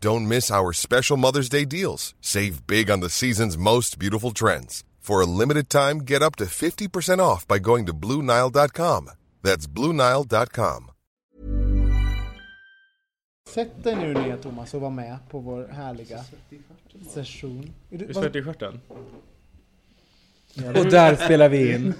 Don't miss our special Mother's Day deals. Save big on the season's most beautiful trends. For a limited time, get up to 50% off by going to Blue Nile.com. That's Blue Nile.com. Sätt dig nu ner Thomas och var med på vår härliga session. Är du, Är du svett i stjärten? Och där spelar vi in.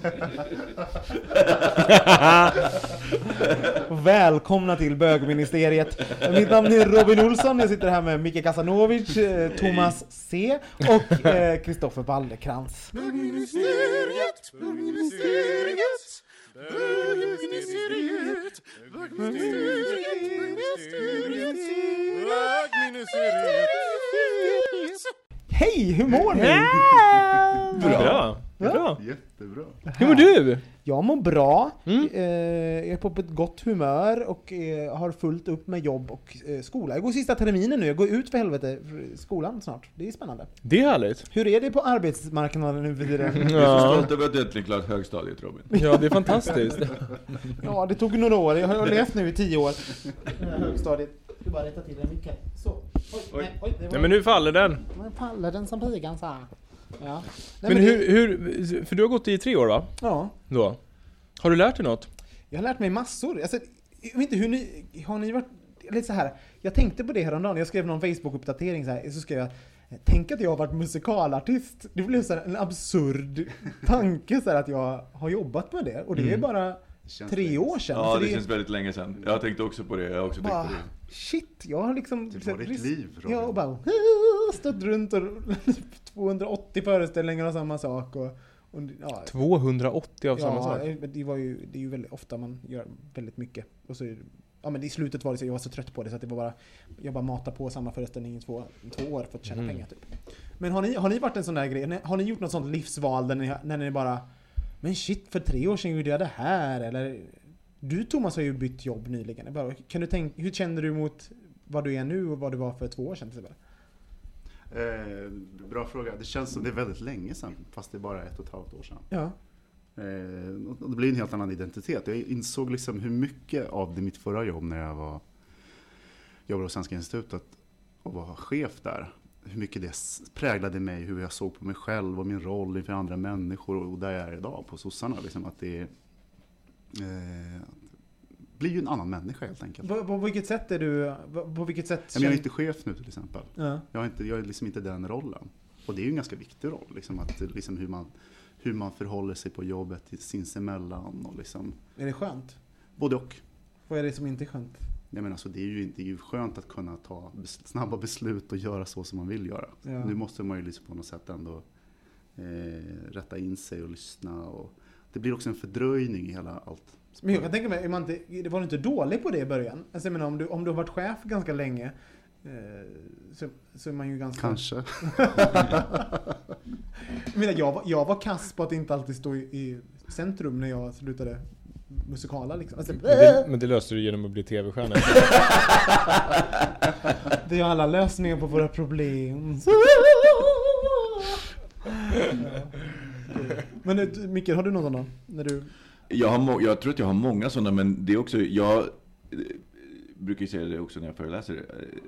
Välkomna till bögministeriet. Mitt namn är Robin Olsson, jag sitter här med Micke Kasanovic, eh, Thomas C och eh, Kristoffer Baldekrans. Bögministeriet, bögministeriet, bögministeriet, bögministeriet, bögministeriet. Hej, hur mår ni? Bra. Bra. Jättebra. Hur mår du? Jag mår bra, Mm. eh, jag är på ett gott humör och eh, har fullt upp med jobb och eh, skola. Jag går sista terminen nu, jag går ut för helvete för skolan snart. Det är spännande. Det är härligt. Hur är det på arbetsmarknaden nu för tiden? Jag är så Ja, stolt över att du äntligen klarat högstadiet Robin. ja det är fantastiskt. Ja, det tog några år. Jag har levt nu i tio år. Högstadiet. Jag ska bara rätta till den mycket. Så. Oj, nej, oj, det var... Nej men nu faller den. Men pallar den som pigan sa. Ja. Nej, Men det- hur, hur, för du har gått i tre år va? Ja. Då. Har du lärt dig något? Jag har lärt mig massor. Alltså, jag vet inte hur ni... Har ni varit... Lite så här. Jag tänkte på det häromdagen. Jag skrev någon Facebook-uppdatering så här. Så skrev jag... Tänk att jag har varit musikalartist. Det blev så en absurd tanke så att jag har jobbat med det. Och det är bara tre länge år sedan. Ja, det är- känns väldigt länge sedan. Jag tänkte också på det. Jag har också tänkt bara, på det. shit, jag har liksom... Det var ditt liv, Robin. Ja, och bara stått runt och 280 föreställningar av samma sak och... och ja, 280 av samma ja, sak. det var ju, det är ju väldigt ofta man gör väldigt mycket. Och så, är det- ja men i slutet var det så, jag var så trött på det så att det var bara, jag bara matade på samma föreställning i två, två år för att tjäna Mm. pengar typ. Men har ni, har ni varit en sån där grej, har ni gjort något sånt livsval där ni, när ni bara, men shit för tre år sedan gjorde jag det här eller? Du Thomas har ju bytt jobb nyligen. Bara, kan du tänka, hur känner du mot vad du är nu och vad du var för två år sedan till exempel? Eh, bra fråga. Det känns som det är väldigt länge sedan, fast det är bara ett och ett halvt år sedan. Ja. Eh, och det blir en helt annan identitet. Jag insåg liksom hur mycket av det mitt förra jobb när jag var jobbade hos Svenska institutet och var chef där. Hur mycket det präglade mig, hur jag såg på mig själv och min roll inför andra människor och där jag är idag på sossarna. Liksom att det eh, blir ju en annan människa helt enkelt. På, på vilket sätt är du, på, vilket sätt Men jag är känner- inte chef nu till exempel. ja. Jag, har inte, jag är liksom inte den rollen. Och det är ju en ganska viktig roll, liksom, att, liksom hur, man, hur man förhåller sig på jobbet sinsemellan. Och liksom, Är det skönt? både och. Vad är det som inte är skönt? Jag menar, så det, är ju, det är ju skönt att kunna ta snabba beslut och göra så som man vill göra. Ja. Nu måste man ju liksom på något sätt ändå eh, rätta in sig och lyssna. Och det blir också en fördröjning i hela allt. Men jag kan tänka mig, är man inte, var du inte dålig på det i början? Alltså jag menar, om du, om du har varit chef ganska länge eh, så, så är man ju ganska... Kanske. Jag, menar, jag, var, jag var kass på att inte alltid stå i, i centrum när jag slutade musikala liksom. Alltså, Men det, men det löste du genom att bli tv-stjärna. det är alla lösningar på våra problem. Men Mikael, har du någon sån då? När du... Jag, har jag tror att jag har många sådana, men det är också, jag brukar ju säga det också när jag föreläser.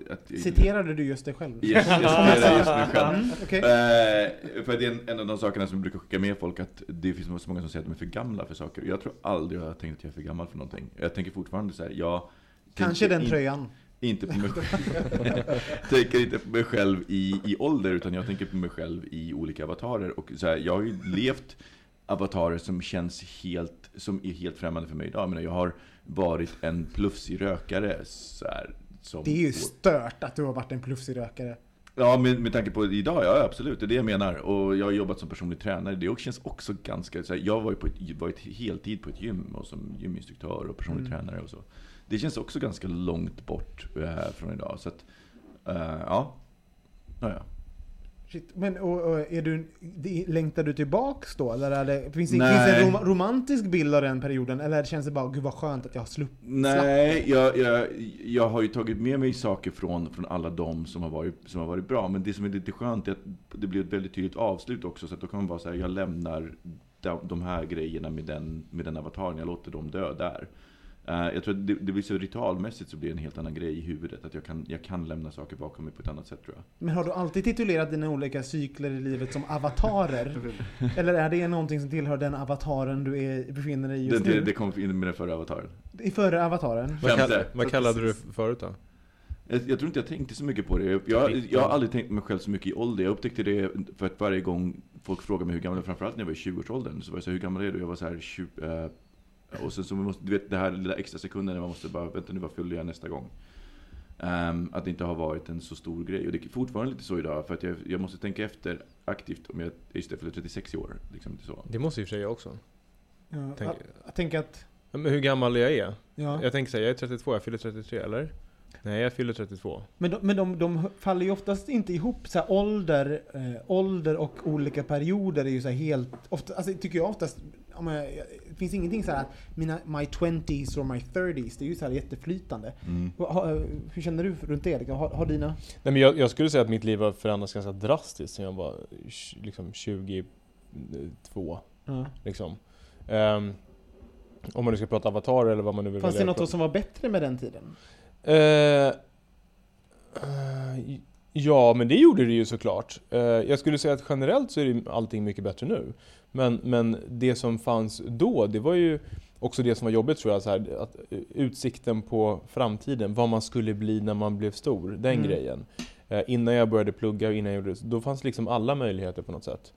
eh, Att, Citerade du just dig själv? Yes, jag citerar just mig själv. Mm, okej. Eh, för det är en, en av de sakerna som jag brukar skicka med folk, att det finns så många som säger att de är för gamla för saker. Jag tror aldrig jag har tänkt att jag är för gammal för någonting. Jag tänker fortfarande så här, jag... Kanske den in- tröjan. Inte på mig tänker inte på mig själv i, i ålder, utan jag tänker på mig själv i olika avatarer. Och så här, jag har ju levt avatarer som känns helt, som är helt främmande för mig idag. Jag, menar, jag har varit en plufsig rökare. Så här, som Det är ju stört att du har varit en plufsig rökare. Ja, med, med tanke på idag, ja absolut, det är det jag menar. Och jag har jobbat som personlig tränare, det känns också ganska, så här, jag var ju på ett, varit heltid på ett gym och som gyminstruktör och personlig Mm. tränare och så. Det känns också ganska långt bort eh, från idag. Så att, ja. Ja, ja. Shit. Men och, och är du, längtar du tillbaks då? Eller är det, finns, det, Nej. finns det en rom, romantisk bild av den perioden? Eller känns det bara, gud vad skönt att jag har sluppit? Nej, jag, jag, jag har ju tagit med mig saker från, från alla de som har, varit, som har varit bra. Men det som är lite skönt är att det blir ett väldigt tydligt avslut också. Så att då kan man bara säga, jag lämnar de, de här grejerna med den, med den avataren. Jag låter dem dö där. Eh, jag tror att det, det blir så ritualmässigt så blir det en helt annan grej i huvudet. Att jag kan, jag kan lämna saker bakom mig på ett annat sätt tror jag. Men har du alltid titulerat dina olika cykler i livet som avatarer? Eller är det någonting som tillhör den avataren du är, befinner dig i Det, just det, nu? det kom in med den förra avataren. I förra avataren? Vad, kall, vad kallade du förut då? Jag, jag tror inte jag tänkte så mycket på det. Jag, jag, jag har aldrig tänkt mig själv så mycket i ålder. Jag upptäckte det för att varje gång folk frågar mig hur gammal jag är, framförallt när jag var i 20-årsåldern, så var jag så här, hur gammal är du? Jag var så här 20, eh, och sen så måste, du vet det här lilla extra sekunden när man måste bara, vänta nu vad fyller jag nästa gång? Ehm, att det inte har varit en så stor grej. Och det är fortfarande lite så idag, för att jag, jag måste tänka efter aktivt om jag, just det, fyller 36 i år. Liksom, det så. Det måste och för sig jag också. Ja, Tänk- jag, jag tänker att... Men hur gammal jag är? Ja. Jag tänker säga, jag är 32, jag fyller 33 eller? Nej, jag fyller 32. Men, de, men de, de faller ju oftast inte ihop. Så här, ålder, eh, ålder och olika perioder är ju så här helt... Ofta, alltså, tycker jag oftast... Om jag, det finns ingenting så här mina, my 20s or my 30s. Det är ju så här jätteflytande. Mm. Och Ha, hur känner du runt det? Har, har dina... Nej men jag, jag skulle säga att mitt liv har förändrats ganska drastiskt sen jag var liksom 22. Ja. Liksom. Ehm, om man nu ska prata avatar eller vad man nu vill Fanns det något att som var bättre med den tiden? Eh, eh, ja, men det gjorde det ju såklart. Eh, jag skulle säga att generellt så är det allting mycket bättre nu. Men, men det som fanns då, det var ju också det som var jobbigt tror jag, så här, att eh, utsikten på framtiden, vad man skulle bli när man blev stor, den Mm. grejen. Eh, innan jag började plugga och innan jag gjorde det, då fanns liksom alla möjligheter på något sätt.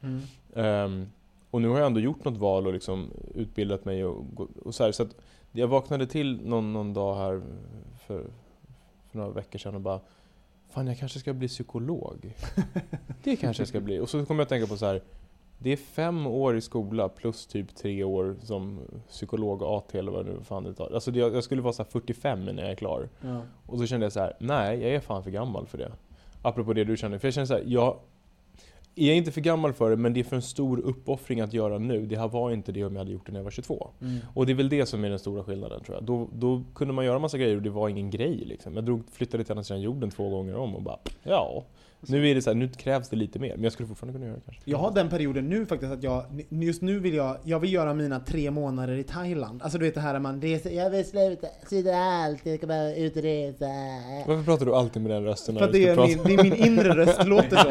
Ehm, och nu har jag ändå gjort något val och liksom utbildat mig och, och så här, så att jag vaknade till någon, någon dag här för, för några veckor sedan och bara Fan jag kanske ska bli psykolog. Det kanske jag ska bli. Och så kom jag att tänka på så här. Det är fem år i skola plus typ tre år som psykolog AT eller vad nu fan det tar. Alltså det, jag skulle vara så här 45 när jag är klar. Ja. Och så kände jag så här, nej jag är fan för gammal för det. Apropå det du känner, för jag känner så här, jag är inte för gammal för det, men det är för en stor uppoffring att göra nu. Det här var inte det om jag hade gjort det när jag var 22. Mm. Och det är väl det som är den stora skillnaden tror jag. Då, då kunde man göra massa grejer och det var ingen grej liksom. Jag drog, flyttade till andra sidan jorden två gånger om och bara, ja. Nu är det så här, nu krävs det lite mer. Men jag skulle fortfarande kunna göra det kanske. Jag har den perioden nu faktiskt att jag, just nu vill jag, jag vill göra mina tre månader i Thailand. Alltså du vet det här man reser, jag vill sluta, sluta allt, jag ska bara ut och resa. Varför pratar du alltid med den rösten? när För att du det är, min, det är min inre röst låter så.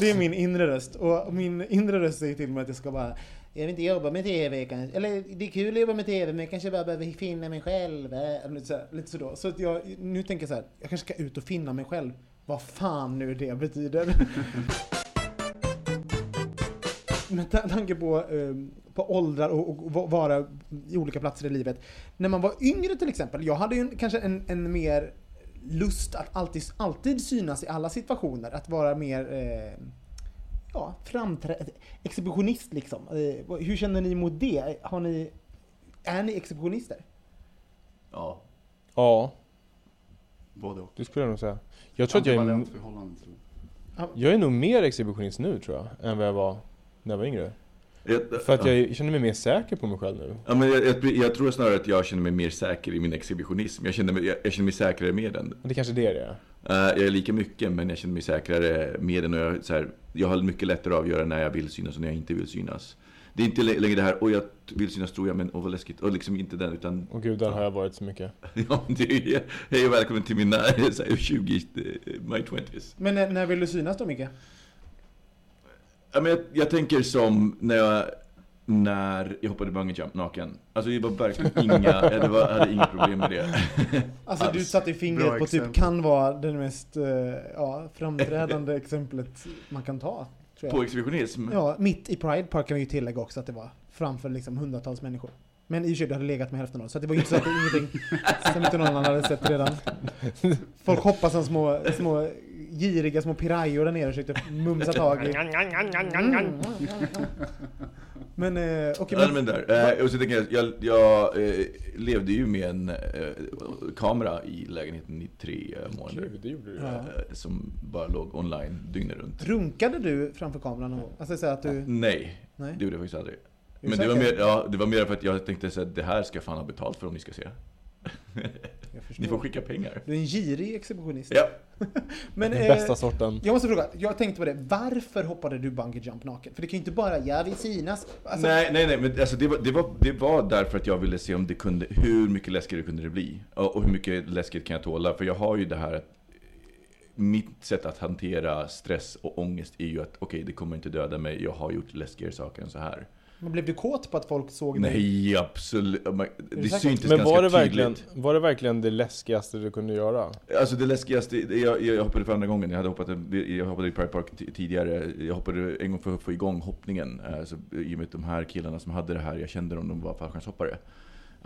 Det är min inre röst. Och min inre röst säger till mig att jag ska bara jag vill inte jobba med TV kanske. Eller det är kul att jobba med TV men jag kanske bara behöver finna mig själv. Eh, lite så, lite så då. Så att jag, nu tänker jag så här, jag kanske ska ut och finna mig själv. Vad fan nu det betyder. Med tanke på, ehm, på åldrar och, och vara i olika platser i livet. När man var yngre till exempel, jag hade ju en, kanske en, en mer lust att alltid, alltid synas i alla situationer. Att vara mer eh, ja, framträ- exhibitionist liksom. Eh, hur känner ni mot det? Har ni, är ni exhibitionister? Ja. Ja, Både och. det skulle jag nog säga. Jag tror att jag är, jag är nog mer exhibitionist nu tror jag, än vad jag var när jag var yngre. Jag, För att jag känner mig mer säker på mig själv nu. Ja, men jag, jag, jag tror snarare att jag känner mig mer säker i min exhibitionism. Jag känner mig, jag, jag känner mig säkrare med den. Det kanske är det det är. Eh, jag är lika mycket, men jag känner mig säkrare med den. Och jag, så här, jag har mycket lättare att avgöra när jag vill synas och när jag inte vill synas. Det är inte lä- längre det här, och jag vill synas tror jag, men åh vad läskigt. Och liksom inte den, utan Och gud, där har jag varit så mycket. ja, det är, hej och välkommen till mina så här, 20, eh, my 20s. Men när, när vill du synas då Micke? Ja, men jag, jag tänker som när jag, när jag hoppade bungee jump naken. Alltså det var verkligen inga, det var, jag hade inga problem med det. Alltså du satte Bra fingret på typ exempel. kan vara det mest eh, ja, framträdande exemplet man kan ta. Tror På exhibitionism? Ja, mitt i Pride Park kan vi ju tillägga också att det var framför liksom hundratals människor. Men i och för sig, du hade legat med hälften av så att det var ju inte så att det ingenting som inte någon annan hade sett redan. Folk hoppade som små, små giriga små pirajor där nere och försökte mumsa tag i. Men eh, okej, Ja, men, men där. Eh, och så tänker jag, jag, jag eh, levde ju med en eh, kamera i lägenheten i tre eh, månader. Gud, det gjorde du. Ja. Eh, som bara låg online dygnet runt. runkade du framför kameran någon gång? Alltså så att du... Nej, Nej? det gjorde jag faktiskt aldrig. Men det var, mer, ja, det var mer för att jag tänkte att det här ska jag fan ha betalt för om ni ska se. Ni får skicka pengar. Du är en girig exhibitionist. Ja. Men, Den eh, bästa sorten. jag måste fråga, jag tänkte på det. Varför hoppade du bungee jump naken? För det kan ju inte bara, jag vill synas. Alltså, nej, nej, nej, men alltså det, var, det, var, det var därför att jag ville se om det kunde, hur mycket läskigare kunde det bli? Och, och hur mycket läskigt kan jag tåla? För jag har ju det här att mitt sätt att hantera stress och ångest är ju att okej, det kommer inte döda mig, jag har gjort läskigare saker än så här. Men blev du kåt på att folk såg dig? Nej, absolut. Man- Det syntes Men ganska var det, tydligt. verkligen, var det verkligen det läskigaste du kunde göra? Alltså det läskigaste, det- jag, jag hoppade för andra gången, jag, hade hoppat, jag hoppade i Pride Park tidigare, jag hoppade en gång för att få igång hoppningen. Alltså, I och med att de här killarna som hade det här, jag kände dem, de var fallskärmshoppare.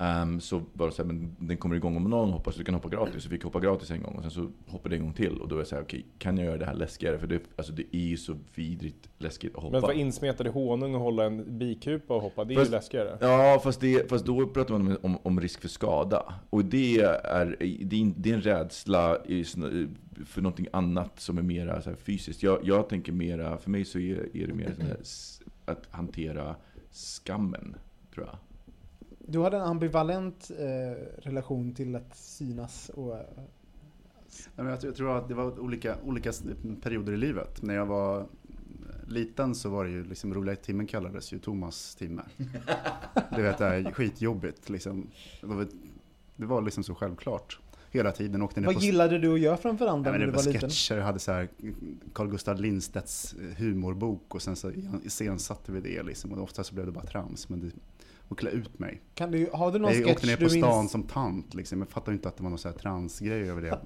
Um, så var det så här, men den kommer igång om någon hoppar så du kan hoppa gratis. Så fick jag hoppa gratis en gång och sen så hoppade jag en gång till. Och då var jag såhär, okej, kan jag göra det här läskigare? För det, alltså, det är ju så vidrigt läskigt att hoppa. Men att vara insmetad i honung och hålla en bikupa och hoppa, det är Fast- ju läskigare. Ja, fast, det, fast då pratar man om, om, om risk för skada. Och det är, det är, det är en rädsla för någonting annat som är mera så här fysiskt. Jag, jag tänker mera, för mig så är, är det mer här, att hantera skammen, tror jag. Du hade en ambivalent eh, relation till att synas och... eh, jag, tror- jag tror att det var olika, olika perioder i livet. När jag var liten så var det ju liksom roliga timmen kallades ju Thomas timme. Det vet jag är skitjobbigt liksom. Det var, det var liksom så självklart. Hela tiden åkte ner Vad på gillade du att göra framför andra när det du var var liten? sketcher, jag hade så här Carl Gustaf Lindstedts humorbok och sen så iscensatte vi det liksom. Och ofta så blev det bara trams. Men det, och klä ut mig. Kan du, har du någon Jag åkte ner sketch på stan minns? som tant liksom. Jag fattade inte att det var någon så här transgrej över det.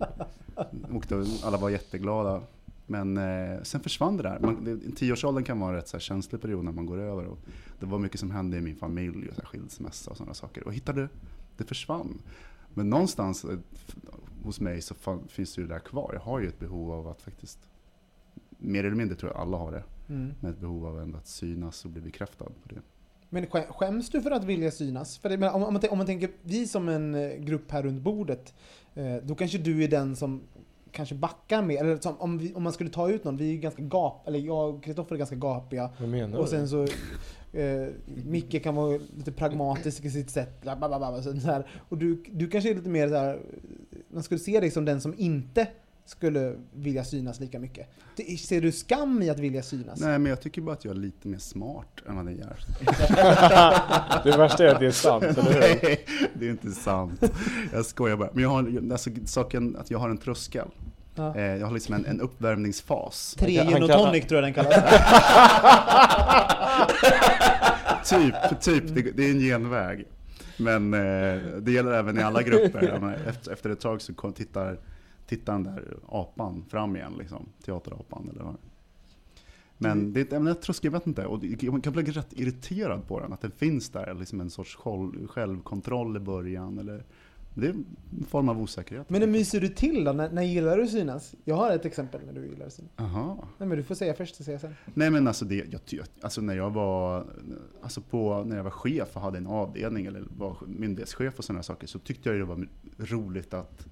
åkte, alla var jätteglada. Men eh, sen försvann det där. Man, det, tioårsåldern kan vara en rätt så här känslig period när man går över. Och det var mycket som hände i min familj, och så här skilsmässa och sådana saker. Och hittade, det försvann. Men någonstans eh, hos mig så fan, finns det ju det där kvar. Jag har ju ett behov av att faktiskt, mer eller mindre tror jag alla har det, Mm. med ett behov av ändå att synas och bli bekräftad på det. Men skä- skäms du för att vilja synas? För det, om, om, man, om man tänker, vi som en eh, grupp här runt bordet, eh, då kanske du är den som kanske backar med, eller som, om, vi, om man skulle ta ut någon, vi är ganska gap, eller jag och Kristoffer är ganska gapiga. Vad menar Och sen så, eh, Micke kan vara lite pragmatisk i sitt sätt, bla, bla, bla, bla, så här. och du, du kanske är lite mer så här, man skulle se dig som den som inte skulle vilja synas lika mycket. Ser du skam i att vilja synas? Nej, men jag tycker bara att jag är lite mer smart än vad ni är. Det värsta är att det är sant, eller hur? Nej, det är inte sant. Jag skojar bara. Men jag har, alltså, saken att jag har en tröskel. Ja. Eh, Jag har liksom en, en uppvärmningsfas. Tre gin kan- och tonic tror jag den kallas. Typ, typ. Det, det är en genväg. Men eh, det gäller även i alla grupper. Efter, efter ett tag så tittar, tittar den där apan fram igen, liksom. teaterapan eller vad. Men det är en tröskel, jag vet inte. Och man kan bli rätt irriterad på den, att den finns där. Liksom en sorts själv, självkontroll i början. Eller, det är en form av osäkerhet. Men när myser du till då? När, när gillar du synas? Jag har ett exempel när du gillar att synas. Aha. Nej men du får säga först så säger jag sen. Nej men alltså, det, jag, alltså när jag var alltså på, när jag var chef och hade en avdelning eller var myndighetschef och sådana saker så tyckte jag det var roligt att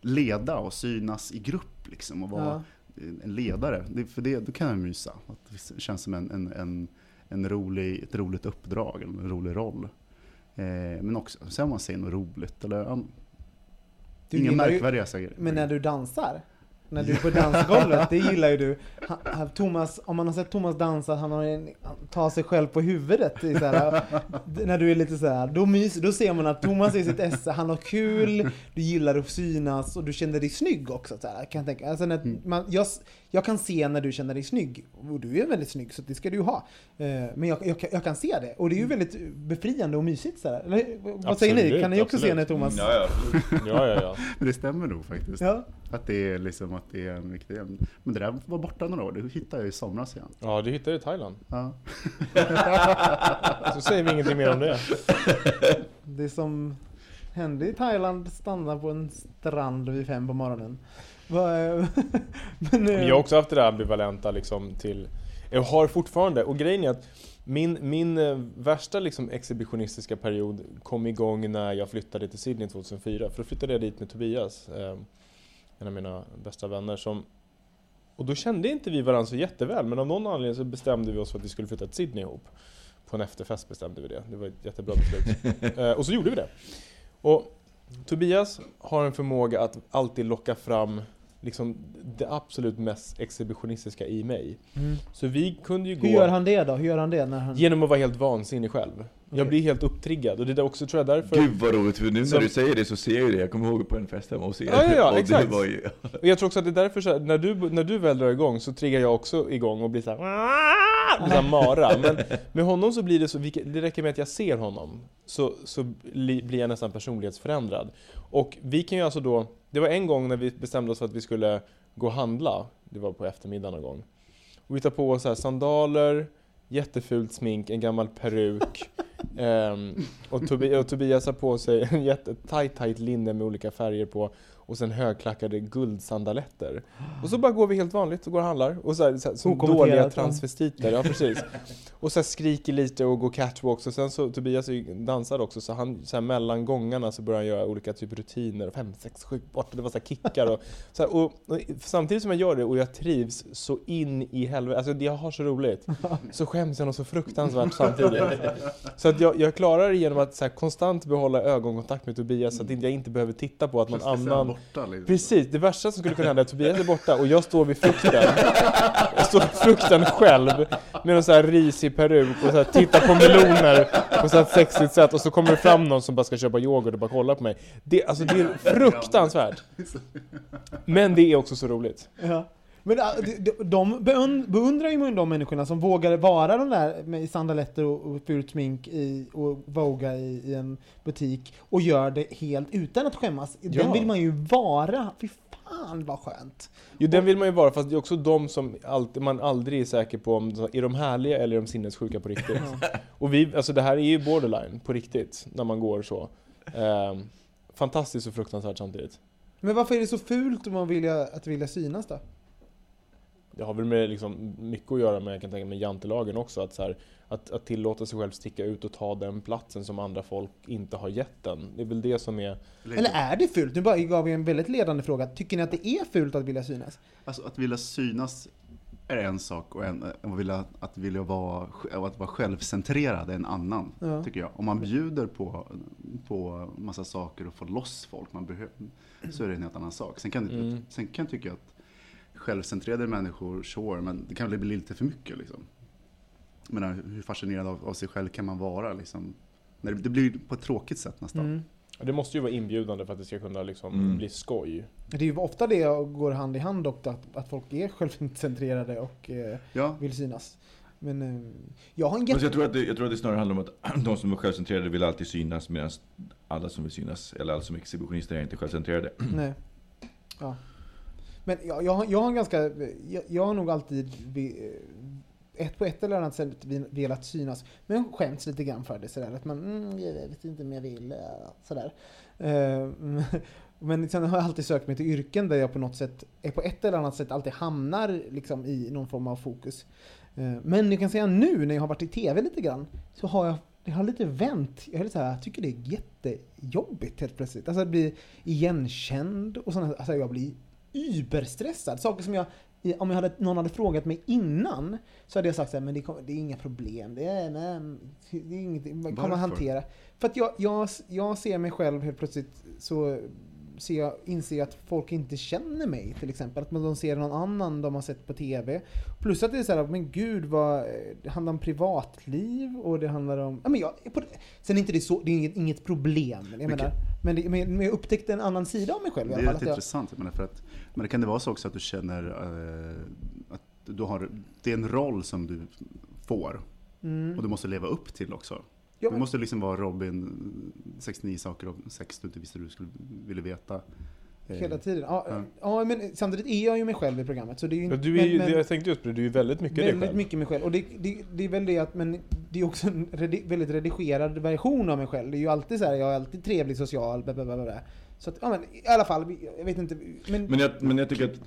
leda och synas i grupp liksom och vara Ja. en ledare. Det, för det, då kan jag mysa. Att det känns som en, en, en, en rolig, ett roligt uppdrag, eller en rolig roll. Eh, men också, sen om man säger något roligt eller Du inga märkvärdiga saker. Men när du dansar? När du är på dansgolvet, det gillar ju du. Han, Thomas, om man har sett Thomas dansa, han, har en, han tar sig själv på huvudet. i Så här, när du är lite så här, då, mys, då ser man att Thomas är i sitt esse, han har kul, du gillar att synas och du känner dig snygg också. Så här, kan jag, tänka. Alltså, när, man, jag, jag kan se när du känner dig snygg, och du är väldigt snygg så det ska du ju ha. Eh, Men jag, jag, jag kan se det, och det är ju väldigt befriande och mysigt. Så här. Eller, vad säger ni? Absolut, Kan ni också se absolut. när Thomas... Ja, ja, absolut. Ja, ja, ja. Men det stämmer nog faktiskt. Ja. Att det är liksom att det är en viktig Men det där var borta några år, det hittade jag i somras igen. Ja, du hittade i Thailand. Ja. Så säger vi ingenting mer om det. Det som hände i Thailand stannar på en strand vid fem på morgonen. Men jag har också haft det där ambivalenta liksom till... Jag har fortfarande, och grejen är att min, min eh, värsta liksom exhibitionistiska period kom igång när jag flyttade till Sydney 2004. För då flyttade jag dit med Tobias, eh, en av mina bästa vänner som... Och då kände inte vi varandra så jätteväl, men av någon anledning så bestämde vi oss för att vi skulle flytta till Sydney ihop. På en efterfest bestämde vi det. Det var ett jättebra beslut. eh, och så gjorde vi det. Och Tobias har en förmåga att alltid locka fram liksom det absolut mest exhibitionistiska i mig. Mm. Så vi kunde ju Hur gå gör han det då? Hur gör han det när han... genom att vara helt vansinnig själv. Jag blir helt upptriggad och det är också tror jag därför Gud vad roligt, för nu när Som- du säger det så ser jag det. Jag kommer ihåg på en fest hemma hos er. Ja, ja, ja, exakt. var ju- Och jag tror också att det är därför så här, när du, när du väl drar igång så triggar jag också igång och blir såhär blir så här mara. Men med honom så blir det så, det räcker med att jag ser honom så, så li, blir jag nästan personlighetsförändrad. Och vi kan ju alltså då, det var en gång när vi bestämde oss för att vi skulle gå och handla, det var på eftermiddagen någon gång. Och vi tar på oss så här sandaler, jättefult smink, en gammal peruk. um, och, Tobi, och Tobias har på sig en jättetajt tajt linne med olika färger på och sen högklackade guldsandaletter. Och så bara går vi helt vanligt och går och handlar. Och så här, så här, som dåliga transvestiter, ja precis. Och så skriker lite och går catwalks och sen så Tobias dansare också så han så här mellan gångarna så börjar han göra olika typer rutiner, fem, sex, sju, bort, det var så här kickar och, så här, och, och samtidigt som jag gör det och jag trivs så in i helvete, alltså jag har så roligt, så skäms jag nog så fruktansvärt samtidigt. Så att jag, jag klarar det genom att så konstant behålla ögonkontakt med Tobias så att jag inte behöver titta på att någon annan borta liksom. Precis, det värsta som skulle kunna hända är att Tobias är borta och jag står vid frukten. Jag står vid frukten själv med en så här risig peruk och så här tittar på meloner på så här ett sexigt sätt och så kommer det fram någon som bara ska köpa yoghurt och bara kollar på mig. Det, alltså, det är fruktansvärt. Men det är också så roligt. Ja. Men äh, de, de- de beund- beundrar ju de människorna som vågar vara de där med sandaletter och, fult smink i, och voga i, i en butik och gör det helt utan att skämmas. Den Ja. vill man ju vara. Fy fan vad skönt. Jo, den vill man ju vara, fast det är också de som alltid, man aldrig är säker på om är de härliga eller är de sinnessjuka på riktigt. Och vi, alltså det här är ju borderline på riktigt, när man går så. Ehm, fantastiskt och fruktansvärt samtidigt. Men varför är det så fult om man vill att vilja synas då? Det har väl med liksom mycket att göra med, jag kan tänka med jantelagen också, att, så här, att, att tillåta sig själv sticka ut och ta den platsen som andra folk inte har gett den. Det är väl det som är... Eller är det fult? Nu bara gav vi en väldigt ledande fråga. Tycker ni att det är fult att vilja synas? Alltså att vilja synas är en sak och en, att, vilja, att vilja vara, att vara självcentrerad är en annan, Ja. tycker jag. Om man bjuder på, på massa saker och får loss folk man behöver, så är det en helt annan sak. Sen kan, Mm. sen kan jag tycka att självcentrerade människor, sure, men det kan väl bli lite för mycket liksom. Jag menar, hur fascinerad av, av sig själv kan man vara liksom? När det, det blir på ett tråkigt sätt nästan. Mm. Det måste ju vara inbjudande för att det ska kunna liksom Mm. bli skoj. Det är ju ofta det går hand i hand och att, att folk är självcentrerade och eh, Ja, vill synas. Men eh, jag har en jätte... jag, tror att det, jag tror att det snarare handlar om att de som är självcentrerade vill alltid synas medan alla som vill synas, eller alla som är exhibitionister är inte självcentrerade. Nej. Ja. Men jag, jag, har- jag har ganska... Jag, jag har nog alltid eh, ett på ett eller annat sätt velat synas. Men skämts lite grann för det sådär. Att man, mm, jag vet inte om jag vill, eh, sådär. Eh, men sen har jag alltid sökt mig till yrken där jag på något sätt, är på ett eller annat sätt alltid hamnar liksom i någon form av fokus. Men jag kan säga nu när jag har varit i TV lite grann, så har jag det har lite vänt. Jag, är lite så här, jag tycker det är jättejobbigt helt plötsligt. Alltså att bli igenkänd och sådana Alltså jag blir überstressad. Saker som jag, om jag hade, någon hade frågat mig innan, så hade jag sagt så här, men det, kommer- det är inga problem. Det är, men, det är ingenting, man kommer hantera. För att jag, jag, jag ser mig själv helt plötsligt så inser jag att folk inte känner mig till exempel. Att de ser någon annan de har sett på TV. Plus att det är så här, men gud vad, det handlar om privatliv och det handlar om, ja men jag, på, sen är inte det så, det är inget, inget problem. Jag Vilket- menar, men, det, men jag upptäckte en annan sida av mig själv Det är rätt intressant. Jag menar, för att, men det kan det vara så också att du känner eh, att du har, det är en roll som du får mm, och du måste leva upp till också. Ja, Du men, måste liksom vara Robin, 69 saker om sex du inte visste du skulle ville veta. Eh, hela tiden. Ja, Ja. ja. men samtidigt är jag ju mig själv i programmet. Så det är ju, Ja, du är ju, men, men, jag tänkte just på det, du är ju väldigt mycket dig Väldigt själv. mycket mig själv. Och det, det, det är väl det att, men det är också en redi, väldigt redigerad version av mig själv. Det är ju alltid så här, jag är alltid trevlig, social, bla bla bla. bla. Så att, ja men i alla fall, jag vet inte. Men, Men jag, men jag tycker att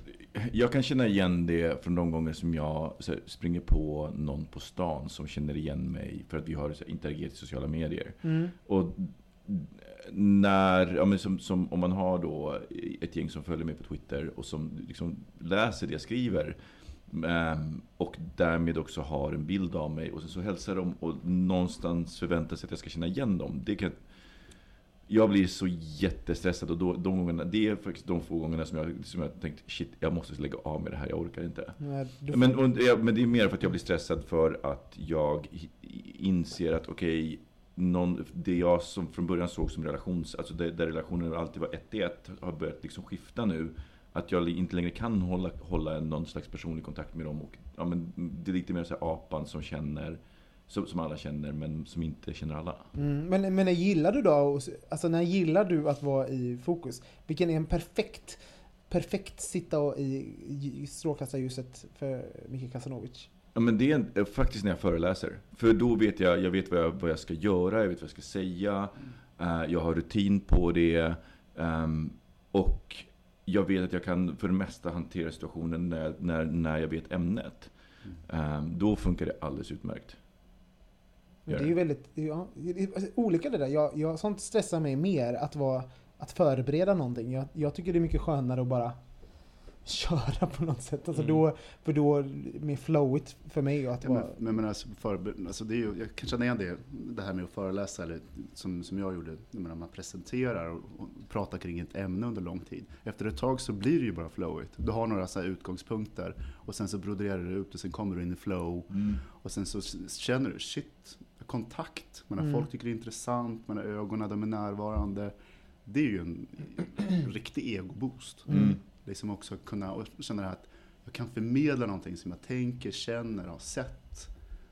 jag kan känna igen det från de gånger som jag springer på någon på stan som känner igen mig för att vi har interagerat i sociala medier. mm, Och när, ja, som, som, om man har då ett gäng som följer mig på Twitter och som liksom läser det jag skriver ehm, och därmed också har en bild av mig och sen så hälsar de och någonstans förväntar sig att jag ska känna igen dem. Det kan, jag blir så jättestressad och då, de gångerna, det är faktiskt de få gångerna som jag, som jag tänkt shit, jag måste lägga av med det här, jag orkar inte. nej, Men, och, det- men det är mer för att jag blir stressad för att jag inser att okej, någon, det jag som från början såg som relations, alltså där, där relationen alltid var ett i ett, har börjat liksom skifta nu. Att jag inte längre kan hålla, hålla någon slags personlig kontakt med dem. Och, ja, men det är lite mer så här apan som känner, som, som alla känner, men som inte känner alla. Mm, men, men när gillar du då, alltså när gillar du att vara i fokus? Vilken är en perfekt, perfekt sitta och i, strålkastarljuset för Micke Kasanovic? Ja, men det är eh, faktiskt när jag föreläser. För då vet jag, jag vet vad jag, vad jag ska göra, jag vet vad jag ska säga. eh, jag har rutin på det. ehm, och jag vet att jag kan för det mesta hantera situationen när, när, när jag vet ämnet. Ehm, då funkar det alldeles utmärkt. Det är ju väldigt, ja, det är alltså, olika det där. Jag, jag, sånt stressar mig mer, att, vara, att förbereda någonting. Jag, jag tycker det är mycket skönare att bara köra på något sätt. Alltså Mm. då, för då är det mer flowigt för mig att Ja, vara... men, men, alltså, förber- alltså det är ju, jag kan känna igen det, det här med att föreläsa, eller som, som jag gjorde, jag menar, man presenterar och, och pratar kring ett ämne under lång tid. Efter ett tag så blir det ju bara flowigt. Du har några så här utgångspunkter och sen så broderar du ut och sen kommer du in i flow och sen så känner du, shit, kontakt. Man Mm. Folk tycker det är intressant, man har ögonen, de är närvarande. Det är ju en riktig egoboost. Mm. Liksom också kunna känna det här att jag kan förmedla någonting som jag tänker, känner, har sett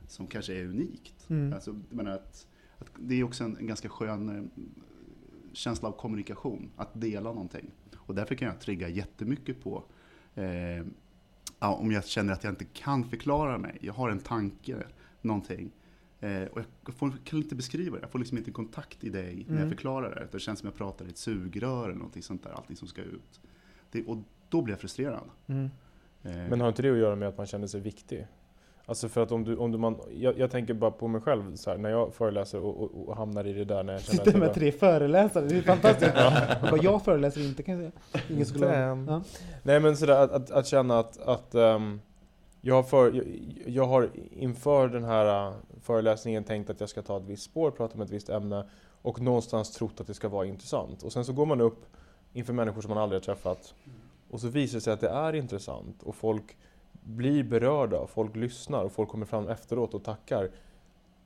som kanske är unikt. Mm. Alltså, menar att, att det är också en, en ganska skön eh, känsla av kommunikation, att dela någonting. Och därför kan jag trigga jättemycket på eh, om jag känner att jag inte kan förklara mig. Jag har en tanke, någonting. Eh, och jag får, kan inte beskriva det. Jag får liksom inte kontakt i dig när Mm. jag förklarar det. Det känns som jag pratar i ett sugrör eller någonting sånt där. Allting som ska ut. Det, och då blir jag frustrerad. Mm. Eh, Men har inte det att göra med att man känner sig viktig? Alltså för att om du, om du man, jag, jag tänker bara på mig själv så här, när jag föreläser och, och, och hamnar i det där när jag känner Sitter jag med bara- tre föreläsare, det är fantastiskt. Bara, jag föreläser inte kan jag säga. Ingen skulle ja. Nej men sådär att, att, att känna att, att ehm, jag, har för, jag, jag har inför den här uh, föreläsningen tänkt att jag ska ta ett visst spår, prata om ett visst ämne och någonstans trott att det ska vara intressant. Och sen så går man upp inför människor som man aldrig har träffat och så visar det sig att det är intressant och folk blir berörda, och folk lyssnar och folk kommer fram efteråt och tackar.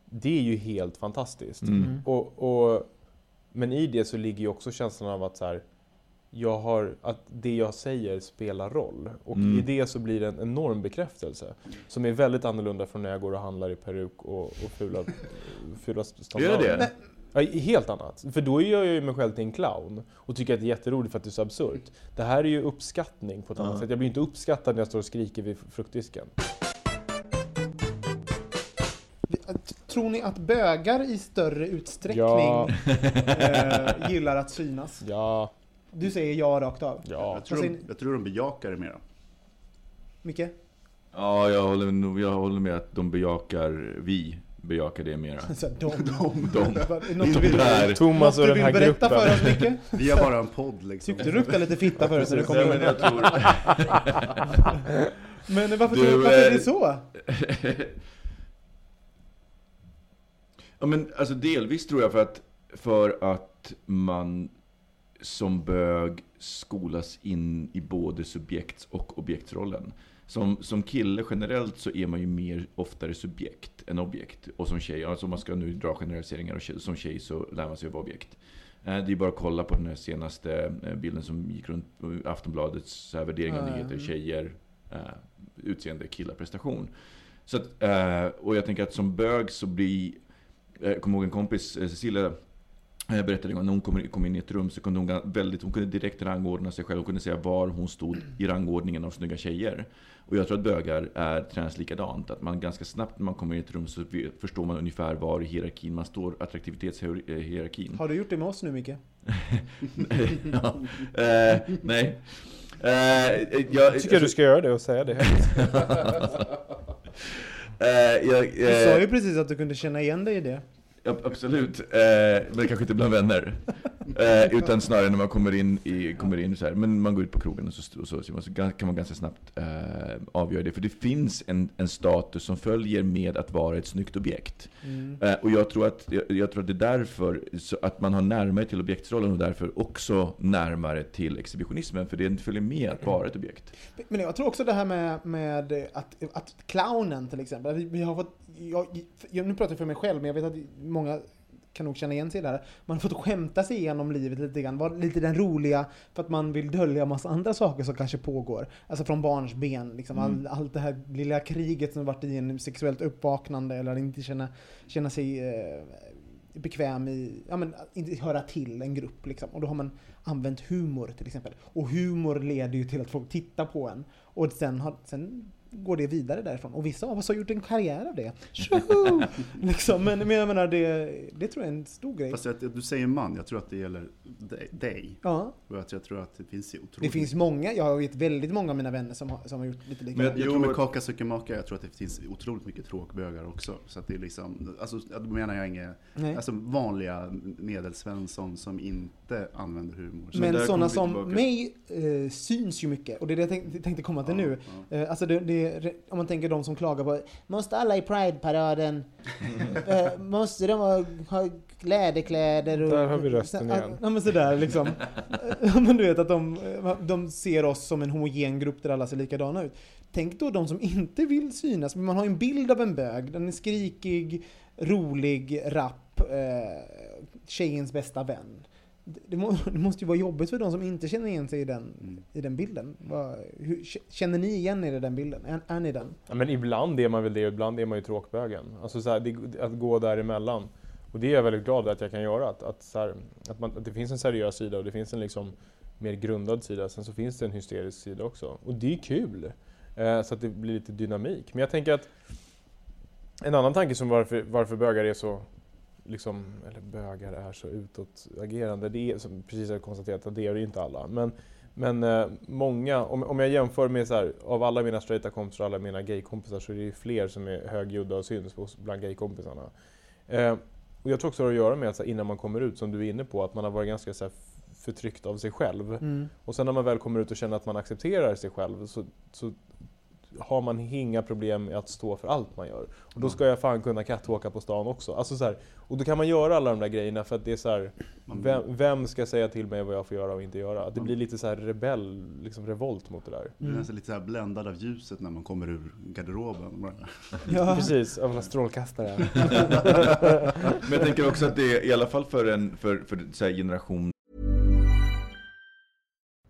Det är ju helt fantastiskt. Mm. Och, och, men i det så ligger ju också känslan av att så här, jag har, att det jag säger spelar roll. Och Mm. i det så blir det en enorm bekräftelse. Som är väldigt annorlunda från när jag går och handlar i peruk och, och fula, fula Gör det det? Ja, helt annat. För då gör jag ju mig själv till en clown och tycker att det är jätteroligt för att det är så absurt. Det här är ju uppskattning på ett annat Ja. sätt. Jag blir inte uppskattad när jag står och skriker vid fruktdisken. Tror ni att bögar i större utsträckning Ja. eh, gillar att synas? Ja, Du säger ja rakt av. ja. jag, tror de, jag tror de bejakar det mera. Micke? Ja, jag håller, jag håller med att de bejakar, vi bejakar det mera. Så de. De. Det Något vill, Där. Thomas och den här vill berätta gruppen. för oss Micke? Vi är bara en podd liksom. Tyckte du luktade lite fitta förut när du kom in? men jag tror... Men varför, Du, varför är eh, det så? Ja men alltså delvis tror jag för att, för att man som bög skolas in i både subjekts och objektsrollen. Som, som kille generellt så är man ju mer oftare subjekt än objekt. Och som tjej, alltså om man ska nu dra generaliseringar, och som tjej så lär man sig vara objekt. Eh, Det är bara att kolla på den här senaste eh, bilden som gick runt på Aftonbladets värdering av ja. nyheter, tjejer, eh, utseende, killar, prestation. Så att, och jag tänker att som bög så blir, jag kommer ihåg en kompis, Cecilia, jag berättade en gång när hon kom in, kom in i ett rum så kunde hon, väldigt, hon kunde direkt rangordna sig själv. Hon kunde säga var hon stod i rangordningen av snygga tjejer. Och jag tror att bögar är tränas likadant. Att man ganska snabbt när man kommer in i ett rum så förstår man ungefär var i hierarkin man står, attraktivitetshierarkin. Har du gjort det med oss nu Micke? ja. eh, nej. Eh, jag, Jag tycker du ska göra det och säga det högt. eh, jag, Du sa eh, ju precis att du kunde känna igen dig i det. Ja, absolut, eh, men kanske inte bland vänner. Eh, utan snarare när man kommer in, i, kommer in så här, men man går ut på krogen och så, och så, så, så kan man ganska snabbt eh, avgöra det. För det finns en, en status som följer med att vara ett snyggt objekt. Mm. Eh, och jag tror, att, jag, jag tror att det är därför så att man har närmare till objektsrollen och därför också närmare till exhibitionismen. För det följer med att vara ett objekt. Men jag tror också det här med, med att, att clownen till exempel. Vi, vi har fått, jag, jag, nu pratar jag för mig själv, men jag vet att många kan nog känna igen sig här. Man har fått skämta sig igenom livet lite grann. Vara lite den roliga för att man vill dölja massa andra saker som kanske pågår. Alltså från barns ben. Liksom. All, allt det här lilla kriget som varit i en sexuellt uppvaknande eller inte känna, känna sig eh, bekväm i, ja men inte höra till en grupp liksom. Och då har man använt humor till exempel. Och humor leder ju till att folk tittar på en. Och sen, har, sen går det vidare därifrån. Och vissa av oss har gjort en karriär av det. Liksom, men, men jag menar, det, det tror jag är en stor grej. Fast jag, du säger man, jag tror att det gäller dig-. Ja, Och jag, jag tror att det finns otroligt det finns många, jag vet väldigt många av mina vänner som har, som har gjort lite Men likadant. jag Jo, tror men att- kaka söker maka, jag tror att det finns otroligt mycket tråkbögar också. Så att det är liksom, alltså då menar jag inga, Nej. alltså vanliga medelsvensson som inte använder humor. Så Men sådana som tillbaka. mig eh, syns ju mycket. Och det är det jag tänkte, tänkte komma till nu. ja. Eh, alltså det, det, om man tänker de som klagar på Måste alla i Pride-paraden? eh, måste de ha, ha läderkläder? Och, Där har vi rösten så- igen. Ja men sådär liksom. Men du vet att de, de ser oss som en homogen grupp där alla ser likadana ut. Tänk då de som inte vill synas. Men man har en bild av en bög. Den är skrikig, rolig, rapp, eh, tjejens bästa vän. Det, må, det måste ju vara jobbigt för de som inte känner igen sig i den, Mm. i den bilden. Vad- hur, känner ni igen er i den bilden? Är, är ni den? Ja, men ibland är man väl det, och ibland är man ju tråkbögen. Alltså så här, det, att gå däremellan. Och det är jag väldigt glad att jag kan göra. Att, att, så här, att, man, att det finns en seriös sida och det finns en liksom mer grundad sida. Sen så finns det en hysterisk sida också. Och det är kul. Eh, så att det blir lite dynamik. Men jag tänker att en annan tanke som varför, varför bögar är så liksom, eller bögar är så utåtagerande. Det är som precis har konstaterat att det är det inte alla. Men, men eh, många, om, om jag jämför med så här, av alla mina straighta kompisar och alla mina gaykompisar så är det ju fler som är högljudda och syns bland gaykompisarna. Eh, och jag tror också det har att göra med att så här, innan man kommer ut, som du är inne på, att man har varit ganska så här, förtryckt av sig själv. Mm. Och sen när man väl kommer ut och känner att man accepterar sig själv så, så har man inga problem med att stå för allt man gör. Och då ska jag fan kunna catwalka på stan också. Alltså så här, och då kan man göra alla de där grejerna för att det är så här, vem, vem ska säga till mig vad jag får göra och inte göra? Att det blir lite så här rebell, liksom revolt mot det där. Mm. Man blir nästan lite så här bländad av ljuset när man kommer ur garderoben. Ja. Precis, av alla strålkastare. Men jag tänker också att det är, i alla fall för en för, för så här generation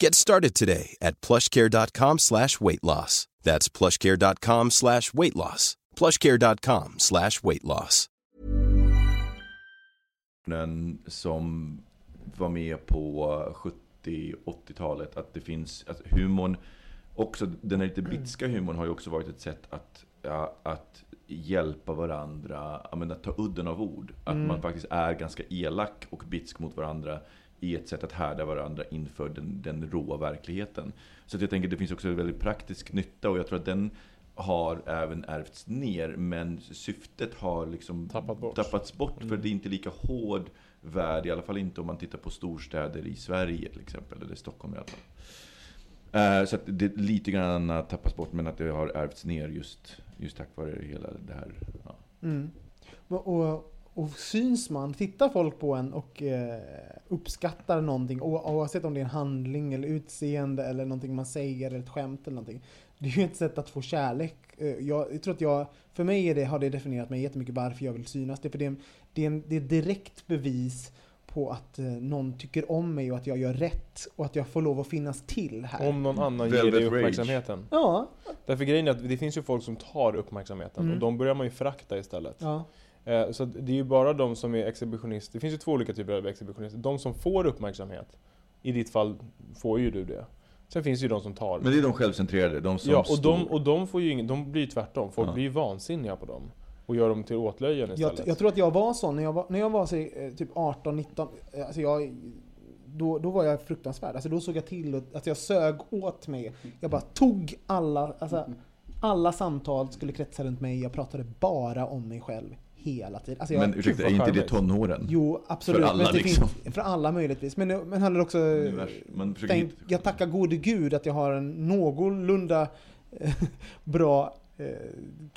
Get started today at plushcare.com slash weight loss. That's plushcare.com slash weight loss. plushcare.com slash weight loss. Som var med på 70-80-talet, att det finns, att humorn, också den här lite bitska humorn har ju också varit ett sätt att, ja, att hjälpa varandra, ja, men att ta udden av ord. Att man faktiskt är ganska elak och bitsk mot varandra i ett sätt att härda varandra inför den, den råa verkligheten. Så att jag tänker att det finns också en väldigt praktisk nytta och jag tror att den har även ärvts ner, men syftet har liksom Tappat bort. tappats bort för det är inte lika hård värld, i alla fall inte om man tittar på storstäder i Sverige till exempel, eller Stockholm i alla fall. Eh, Så att det lite grann har tappats bort, men att det har ärvts ner just, just tack vare hela det här. Ja. Mm. Och, och, syns man, tittar folk på en och eh, uppskattar någonting, oavsett om det är en handling eller utseende eller någonting man säger eller ett skämt eller någonting. Det är ju ett sätt att få kärlek. Eh, Jag, jag tror att jag, för mig är det, har det definierat mig jättemycket varför jag vill synas. Det är för det är, en, det är, en, det är direkt bevis på att eh, någon tycker om mig och att jag gör rätt och att jag får lov att finnas till här. Om någon annan ger dig Rage. uppmärksamheten. Ja, Därför grejen är att det finns ju folk som tar uppmärksamheten Mm. och de börjar man ju förakta istället. ja. Eh, Så det är ju bara de som är exhibitionister. Det finns ju två olika typer av exhibitionister. De som får uppmärksamhet. I ditt fall får ju du det. Sen finns det ju de som tar. Men det är de självcentrerade, de som ja, och de, och de får ju ingen, de blir ju tvärtom. Folk Ja. blir ju vansinniga på dem. Och gör dem till åtlöjen Jag, istället. jag tror att jag var sån när jag var, när jag var säg, eh, typ 18, 19. eh, Alltså jag, då, då var jag fruktansvärd. Alltså då såg jag till att alltså jag sög åt mig. Jag bara tog alla, alltså, alla samtal skulle kretsa runt mig. Jag pratade bara om mig själv hela tiden. Alltså jag, Men ursäkta, vad är inte det tonåren? jo, absolut. för alla liksom. finns, för alla möjligtvis. Men, men handlar också... Man Tänk, hitta- jag tackar gode gud att jag har en någorlunda eh, bra... Eh,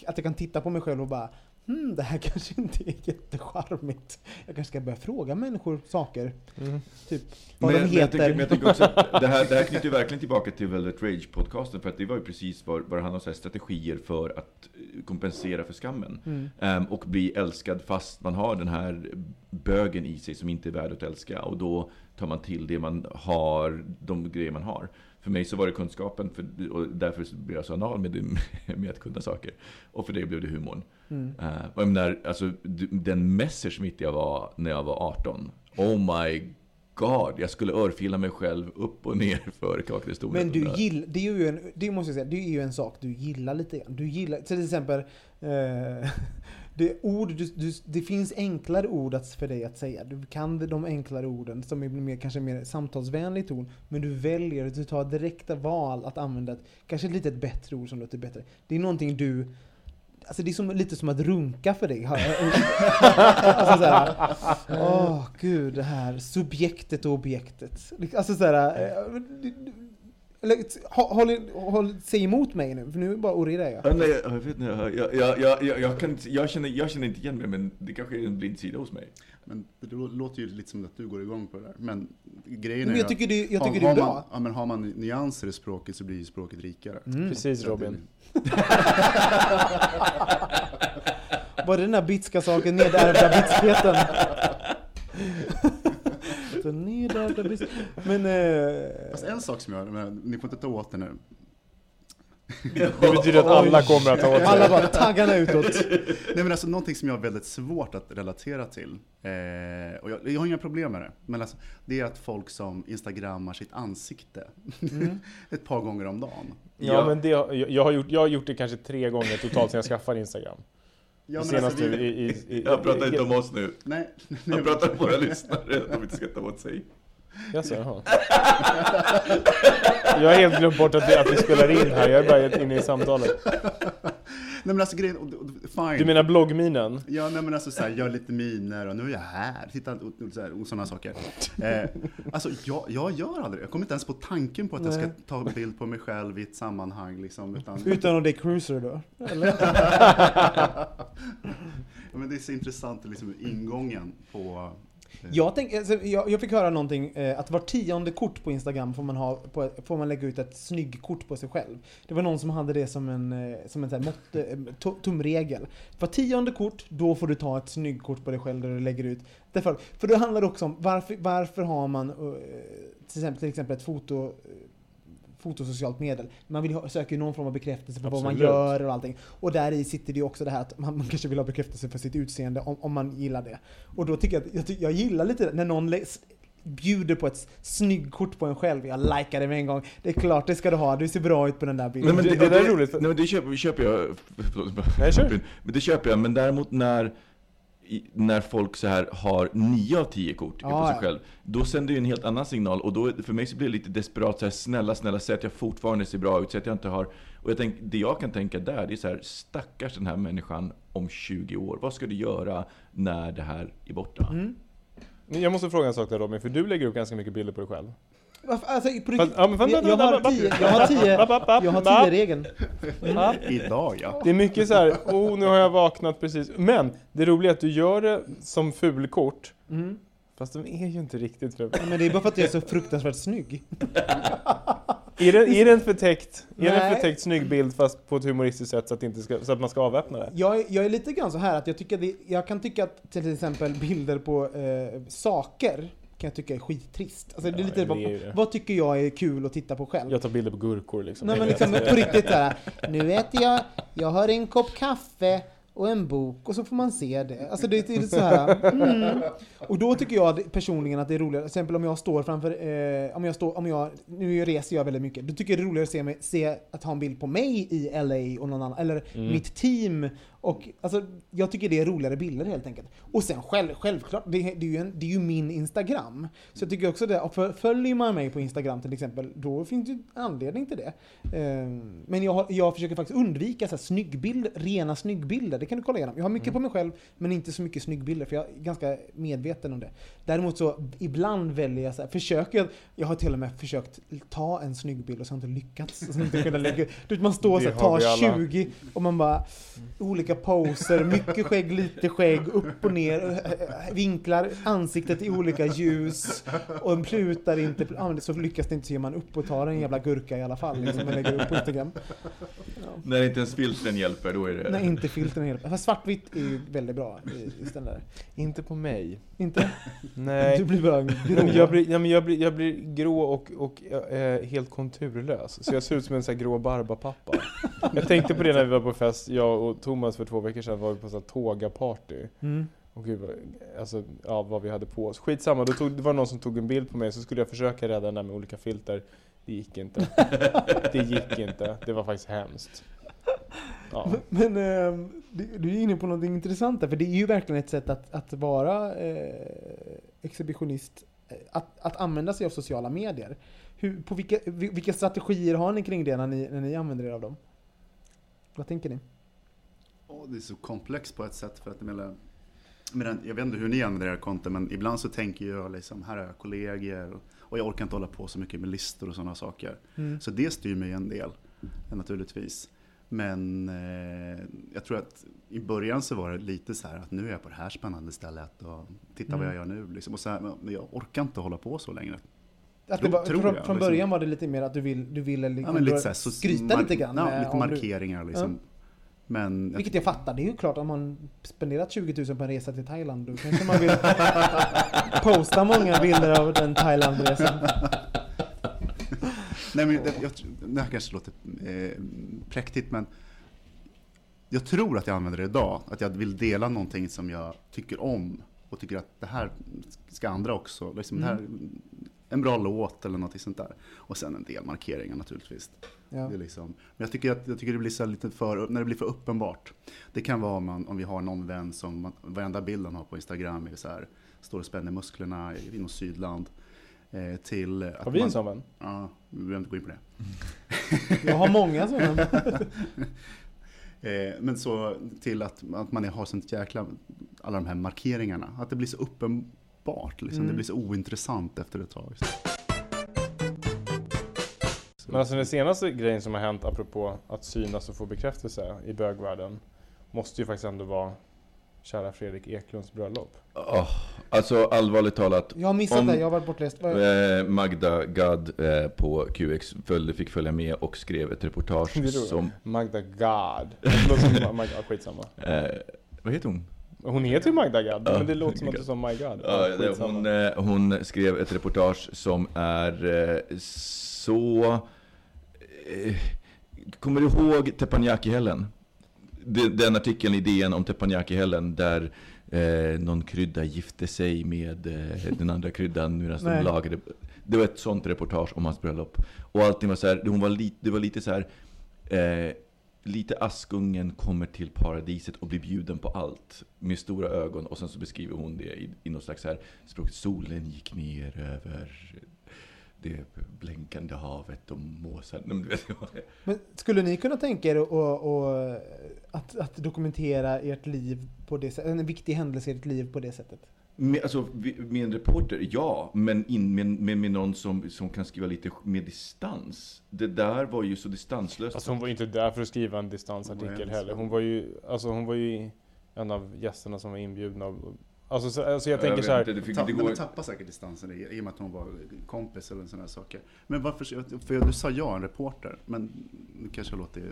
att jag kan titta på mig själv och bara hmm, det här kanske inte är jättecharmigt. Jag kanske ska börja fråga människor saker. Mm. Typ vad Men, de men, jag heter. tycker, men jag tycker också det här, det här knyter verkligen tillbaka till Velvet Rage-podcasten, för att det var ju precis vad, vad det handlar om, strategier för att eh, kompensera för skammen. Mm. Ehm, och bli älskad fast man har den här bögen i sig som inte är värd att älska. Och då tar man till det man har, de grejer man har. För mig så var det kunskapen, för, och därför blev jag så anal med, det- med att kunna saker. Och för det blev det humorn. Mm. Uh, jag menar, alltså, den Messerschmitt jag var när jag var 18, oh my god, jag skulle örfila mig själv upp och ner för kakhistolen. Men du gillar, det är ju en, det måste jag säga, det är ju en sak du gillar lite grann. Du gillar, till exempel, eh, det, ord, du, du, det finns enklare ord att, för dig att säga. Du kan de enklare orden som är mer, kanske mer samtalsvänlig ton. Men du väljer, du tar direkta val att använda ett, kanske lite ett bättre ord som låter bättre. Det är någonting du Alltså det är som, lite som att runka för dig. alltså såhär, åh gud det här subjektet och objektet. Alltså såhär, eh, eller, håll, håll, håll, säg emot mig nu, för nu bara orerar jag. Ja, nej, jag, vet inte, jag, jag, jag, jag, jag, kan, jag, känner, jag känner inte igen mig, men det kanske är en blind sida hos mig. Men det lå- låter ju lite som att du går igång på det där. Men grejen Men är jag att tycker det, jag har- tycker det är bra. Man, ja, men har man nyanser i språket så blir ju språket rikare. Mm. Precis Robin. Var det den där bitska saken, nedärvda bitskheten? Bits... Men... Eh, Fast en sak som jag, men, ni får inte ta åt det nu. Det betyder att alla kommer att ta åt sig. alla bara taggarna utåt. Nej men alltså någonting som jag har väldigt svårt att relatera till, eh, och jag, jag har inga problem med det, men alltså, det är att folk som instagrammar sitt ansikte ett par gånger om dagen. Ja, Ja. men det, jag, jag, har gjort, jag har gjort det kanske tre gånger totalt sedan jag skaffade Instagram. Ja, men alltså, det- i, i, i, Jag pratar inte om oss nu. Nej, Jag pratar om våra lyssnare, de inte ska ta åt sig. Jaså, jaha. Jag har helt glömt bort att vi, att vi spelar in här, jag är bara helt inne i samtalet. Nej men alltså grejen, och- och- fine. Du menar bloggminen? Ja, nej men alltså så här, gör lite miner och nu är jag här, titta och, och, så här, och sådana saker. Eh, alltså jag, jag gör aldrig det. Jag kommer inte ens på tanken på att jag ska Nej. ta en bild på mig själv i ett sammanhang liksom. Utan, Utan att det är cruiser då? Eller? ja, men det är så intressant liksom ingången på... Eh. Jag, tänk, alltså, jag, jag fick höra någonting, eh, att var tionde kort på Instagram får man, ha, på, får man lägga ut ett snyggkort på sig själv. Det var någon som hade det som en, eh, som en så här mått, eh, to- tumregel. Var tionde kort, då får du ta ett snyggkort på dig själv där du lägger ut. Därför, för då handlar det också om varför, varför har man eh, till exempel, till exempel ett foto eh, fotosocialt medel. Man vill ha, söker någon form av bekräftelse på vad man Absolut. gör och allting. Och där i sitter det ju också det här att man, man kanske vill ha bekräftelse för sitt utseende om, om man gillar det. Och då tycker jag att jag, jag gillar lite det, när någon bjuder på ett snyggkort på en själv. Jag likar det med en gång. Det är klart det ska du ha, du ser bra ut på den där bilden. Nej, men Det- det där är roligt, Nej, men det köper, köper jag. Nej. Men det köper jag, men däremot när i- när folk så här har nio av tio kort Ja, på sig själv, då sänder det en helt annan signal. Och då, för mig så blir det lite desperat, så här, snälla, snälla, säg att jag fortfarande ser bra ut, säg att jag inte har... Och jag tänk, det jag kan tänka där, det är så här, stackars den här människan om 20 år. Vad ska du göra när det här är borta? Mm. Jag måste fråga en sak där Robin, för du lägger upp ganska mycket bilder på dig själv. Alltså, på riktigt, ja, men vänta, jag, jag har vänta, tio, vänta. jag har tio, App, app, app, jag har app. tio regeln. Ja. Idag ja. Det är mycket så här, oh nu har jag vaknat precis. Men det roliga är att du gör det som fulkort. Mm. Fast de är ju inte riktigt fula. Men det är bara för att jag är så fruktansvärt snygg. Är det, är det en förtäckt, är det en förtäckt snygg bild fast på ett humoristiskt sätt så att, inte ska, så att man ska avväpna det? Jag, är- jag är lite grann så här att jag tycker det, jag kan tycka att till exempel bilder på eh, saker kan jag tycka är skittrist. Alltså det är Ja, lite, det vad, är det. vad tycker jag är kul att titta på själv? Jag tar bilder på gurkor liksom. Nej men liksom på riktigt såhär, nu äter jag, jag har en kopp kaffe och en bok och så får man se det. Alltså det är så här. Mm. Och då tycker jag personligen att det är roligare, till exempel om jag står framför, eh, om jag står, om jag, nu reser jag väldigt mycket, då tycker jag det är roligare att se, mig, se att ha en bild på mig i LA och någon annan, eller Mm. mitt team. Och alltså, jag tycker det är roligare bilder helt enkelt. Och sen själv, självklart, det, det, är ju en, det är ju min Instagram. Så jag tycker också det, och för, följer man mig på Instagram till exempel, då finns det anledning till det. Ehm, Men jag, har, jag försöker faktiskt undvika så här snyggbilder, rena snyggbilder. Det kan du kolla igenom. Jag har mycket på mig själv, men inte så mycket snyggbilder, för jag är ganska medveten om det. Däremot så, ibland väljer jag så här, försöker jag, jag har till och med försökt ta en snygg bild och så har jag inte lyckats. Så inte kunnat lägga, man står har tar vi alla. 20 och man bara, olika poser, mycket skägg, lite skägg, upp och ner, vinklar ansiktet i olika ljus och plutar inte, ja, men så lyckas det inte så ger man upp och tar en jävla gurka i alla fall, liksom, och lägger upp på Instagram. När inte ens filtren hjälper, då är det... Nej, inte filtren helt. Fast svartvitt är ju väldigt bra i- istället. Inte på mig. Inte? Nej. Du blir bara Nej, grå. jag, blir, ja, men jag, blir, jag blir grå och, och eh, helt konturlös. Så jag ser ut som en sån här grå barbapappa. Jag tänkte på det när vi var på fest, jag och Thomas för två veckor sedan var vi på sån här tåga-party. Mm. Och gud, vad- alltså, ja, vad vi hade på oss. Skitsamma, då tog, det var någon som tog en bild på mig så skulle jag försöka rädda den där med olika filter. Det gick inte. Det gick inte. Det var faktiskt hemskt. Ja. Men eh, du, är inne på något intressant där, för det är ju verkligen ett sätt att, att vara eh, exhibitionist, eh, att, att använda sig av sociala medier. Hur, på vilka, vi- vilka strategier har ni kring det när ni, när ni använder er av dem? Vad tänker ni? Åh, det är så komplext på ett sätt för att jag menar, jag menar, jag vet inte hur ni använder era konton men ibland så tänker jag liksom, här har jag kollegor och, och jag orkar inte hålla på så mycket med listor och sådana saker. Mm. Så det styr mig en del, naturligtvis. Men eh, jag tror att i början så var det lite så här att nu är jag på det här spännande stället och titta vad Mm. jag gör nu. Liksom. Och så här, men jag orkar inte hålla på så längre. Att det var, tror från, jag, från liksom. början var det lite mer att du, vill, du ville Ja, men lite så här, så, skryta lite grann. Ja, lite om du- markeringar liksom. Men Vilket jag fattar, det är ju klart om man spenderat 20 000 på en resa till Thailand då kanske man vill posta många bilder av den Thailandresan. Nej, men det, jag, det här kanske låter eh, präktigt, men jag tror att jag använder det idag. Att jag vill dela någonting som jag tycker om och tycker att det här ska andra också. Liksom det här, en bra låt eller något sånt där. Och sen en del markeringar naturligtvis. Ja. Det är liksom, men jag tycker, att, jag tycker det blir så lite för, när det blir för uppenbart. Det kan vara om, man, om vi har någon vän som, man, varenda bild han har på Instagram är så här, står och spänner musklerna i något sydland. Eh, till att Har vi en man- sån vän? Ja, vi behöver inte gå in på det. Jag har många sådana. Eh, men så till att, att man har sånt jäkla, alla de här markeringarna. Att det blir så uppenbart, liksom. Mm. det blir så ointressant efter ett tag. Men alltså den senaste grejen som har hänt apropå att synas och få bekräftelse i bögvärlden måste ju faktiskt ändå vara kära Fredrik Eklunds bröllop. Åh, alltså allvarligt talat. Jag har missat Om- det, jag har varit bortrest. Vad- Eh, Magda Gad eh, på QX följde, fick följa med och skrev ett reportage som... Magda Gad. Magda, skitsamma. Eh, vad heter hon? Hon heter ju Magda Gad, Ja, men det låter som att du sa My God. Ja, hon, eh, hon skrev ett reportage som är eh, så... Eh, kommer du ihåg Teppanyaki-hällen? Den, den artikeln i DN om Teppanyaki-hällen där eh, någon krydda gifte sig med eh, den andra kryddan medan de Nej. lagade. Det var ett sånt reportage om hans bröllop. Och allting var så här, hon var lite, det var lite så här. Eh, lite Askungen kommer till paradiset och blir bjuden på allt med stora ögon och sen så beskriver hon det i, i något slags här språk. Solen gick ner över det blänkande havet och måsarna. Men skulle ni kunna tänka er att, och, att, att dokumentera ert liv på det sättet? En viktig händelse i ert liv på det sättet? Med, alltså, med en reporter, ja. Men in, med, med, med någon som, som kan skriva lite med distans. Det där var ju så distanslöst. Alltså hon var inte där för att skriva en distansartikel heller. Hon var ju, alltså hon var ju en av gästerna som var inbjudna. av- Alltså, så, alltså jag tänker så här. vet inte, det fick- Tapp, det nej, går- men tappa säkert distansen i, i och med att hon var kompis eller sådana saker. Men varför, för du sa ja, en reporter, men nu kanske jag låter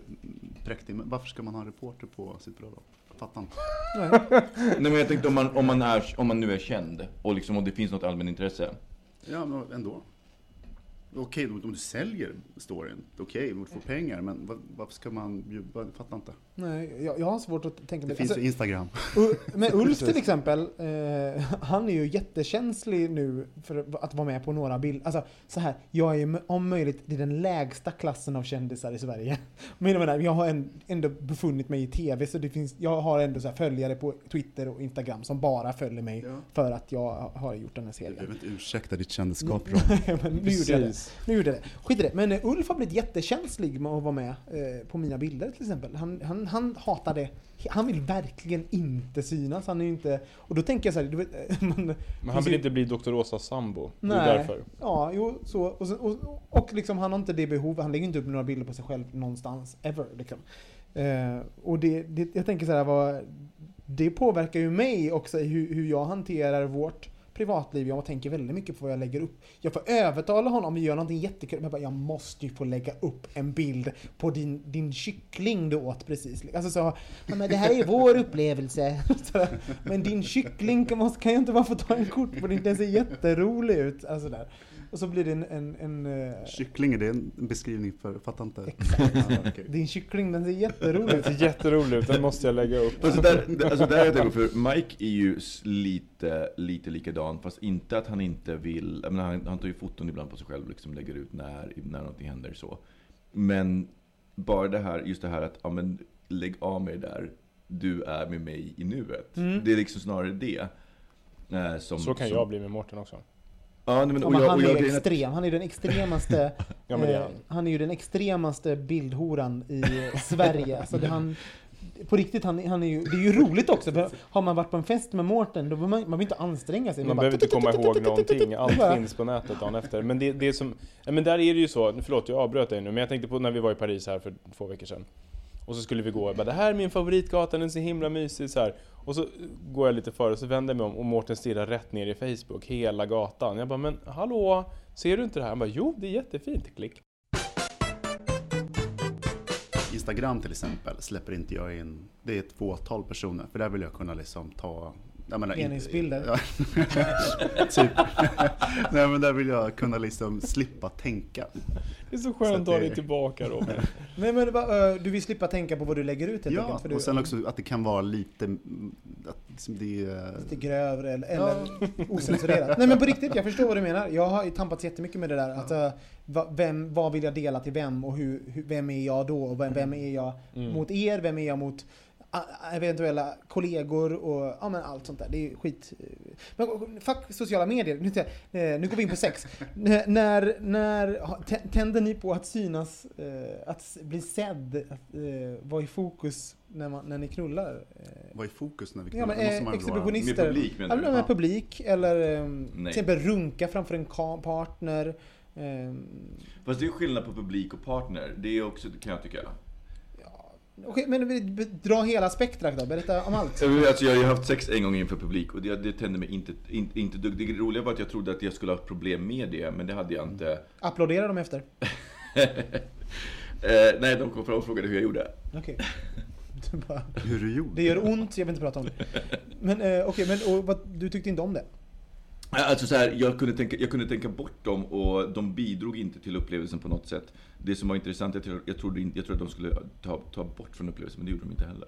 präktig, men varför ska man ha en reporter på sitt bröllop? Jag fattar inte. Nej men jag tänkte om man, om man, är, om man nu är känd och liksom om det finns något allmänintresse. Ja, men ändå. Okej, om om du säljer storyn, okej, om du får pengar, men vad, varför ska man bjuda? Jag fattar inte. Nej, jag, jag har svårt att tänka Det mig... finns alltså, ju Instagram. Men Ulf till exempel, eh, han är ju jättekänslig nu för att vara med på några bilder. Alltså så här, jag är ju om möjligt i den lägsta klassen av kändisar i Sverige. Men jag menar, jag har ändå befunnit mig i TV, så det finns, jag har ändå så följare på Twitter och Instagram som bara följer mig Ja. för att jag har gjort den här Du serien. behöver inte ursäkta ditt kändisskap, Ron. Men nu gjorde jag det. Precis. Nu gjorde det. Skit i det. Men eh, Ulf har blivit jättekänslig med att vara med eh, på mina bilder till exempel. Han, han, han hatar det. Han vill verkligen inte synas. Han är ju inte... Och då tänker jag så här, vet, eh, man, Men han vill inte bli Dr. Åsas sambo. Det Nej. är därför. Ja, jo, så. Och, sen- och, och liksom, han har inte det behovet. Han lägger inte upp några bilder på sig själv någonstans, ever. Liksom. Eh, och det, det, jag tänker så här, vad, det påverkar ju mig också i hur, hur jag hanterar vårt privatliv. Jag tänker väldigt mycket på vad jag lägger upp. Jag får övertala honom om vi gör någonting jättekul. Jag, bara, jag måste ju få lägga upp en bild på din, din kyckling du åt precis. Alltså så, ja, men det här är vår upplevelse. Men din kyckling kan, måste, kan jag inte bara få ta en kort på den? Den ser jätterolig ut. Alltså där. Och så blir det en... en, en eh, Kyckling, är det en beskrivning för, fattar inte. Exakt. Ja, okej. din kyckling, den ser jätterolig Det ut. ser jätteroligt ut, den måste jag lägga upp. Alltså där, alltså där är jag tänker, för Mike är ju lite, lite likadan, fast inte att han inte vill, jag menar, han, han tar ju foton ibland på sig själv, liksom lägger ut när, när någonting händer så. Men bara det här, just det här att, ja men lägg av med det där, du är med mig i nuet. Mm. Det är liksom snarare det. eh, som, Så kan som, jag bli med Mårten också. Ja, nej, men, och jag, han och är jag, är att- extrem. Han är den extremaste... Ja, eh, han. han är ju den extremaste bildhoran i Sverige. Alltså det han, på riktigt, han, han är ju, det är ju roligt också. Har man varit på en fest med Mårten, då behöver man, man behöver inte anstränga sig. Man bara- behöver inte komma ihåg någonting, allt finns på nätet dagen efter. Men det, det är som, men där är det ju så, förlåt jag avbröt dig nu, men jag tänkte på när vi var i Paris här för två veckor sedan. Och så skulle vi gå, jag bara, det här är min favoritgata, den är så himla mysig så här. Och så går jag lite före och så vänder jag mig om och Mårten stirrar rätt ner i Facebook, hela gatan. Jag bara, men hallå, ser du inte det här? Han bara, jo det är jättefint, klick. Instagram till exempel släpper inte jag in, det är ett fåtal personer, för där vill jag kunna liksom ta jag menar. Ja, typ. Nej men där vill jag kunna liksom slippa tänka. Det är så Så skönt att att ha dig tillbaka Robin. Nej men eh, du vill slippa tänka på vad du lägger ut helt Ja, enkelt. För du, och sen också att det kan vara lite, mm, att liksom det är... lite grövre eller, eller osensurerat. Nej men på riktigt, jag förstår vad du menar. Jag har tampats jättemycket med det där. Att, eh, va, vem, vad vill jag dela till vem och hur, vem är jag då? Och vem, vem är jag Mm. mot er? Vem är jag mot eventuella kollegor och ja, men allt sånt där. Det är skit. Men fuck sociala medier. Nu, jag- eh, nu går vi in på sex. N- när, när tänder ni på att synas, eh, att bli sedd, att eh, vara i fokus när, man, när ni knullar? Eh, Vad är fokus när vi Ja, men, eh, exhibitionister. Med publik menar Ja, du? med Ja. publik eller um, till exempel runka framför en partner. Fast det är skillnad på publik och partner. Det är också, kan jag tycka. Okej, men dra hela spektrat då. Berätta om allt. Alltså jag har ju haft sex en gång inför publik och det, det tände mig inte, inte, inte dugg. Det roliga var att jag trodde att jag skulle ha problem med det, men det hade jag inte. Applådera dem efter. eh, nej, de kom fram och frågade hur jag gjorde. Okej. Du bara, Hur du gjorde? Det gör ont, jag vill inte prata om det. Men eh, okej, men och, vad, du tyckte inte om det? Alltså så här, jag, kunde tänka, jag kunde tänka bort dem och de bidrog inte till upplevelsen på något sätt. Det som var intressant, jag, tror- jag, trodde, inte- jag trodde att de skulle ta, ta bort från upplevelsen, men det gjorde de inte heller.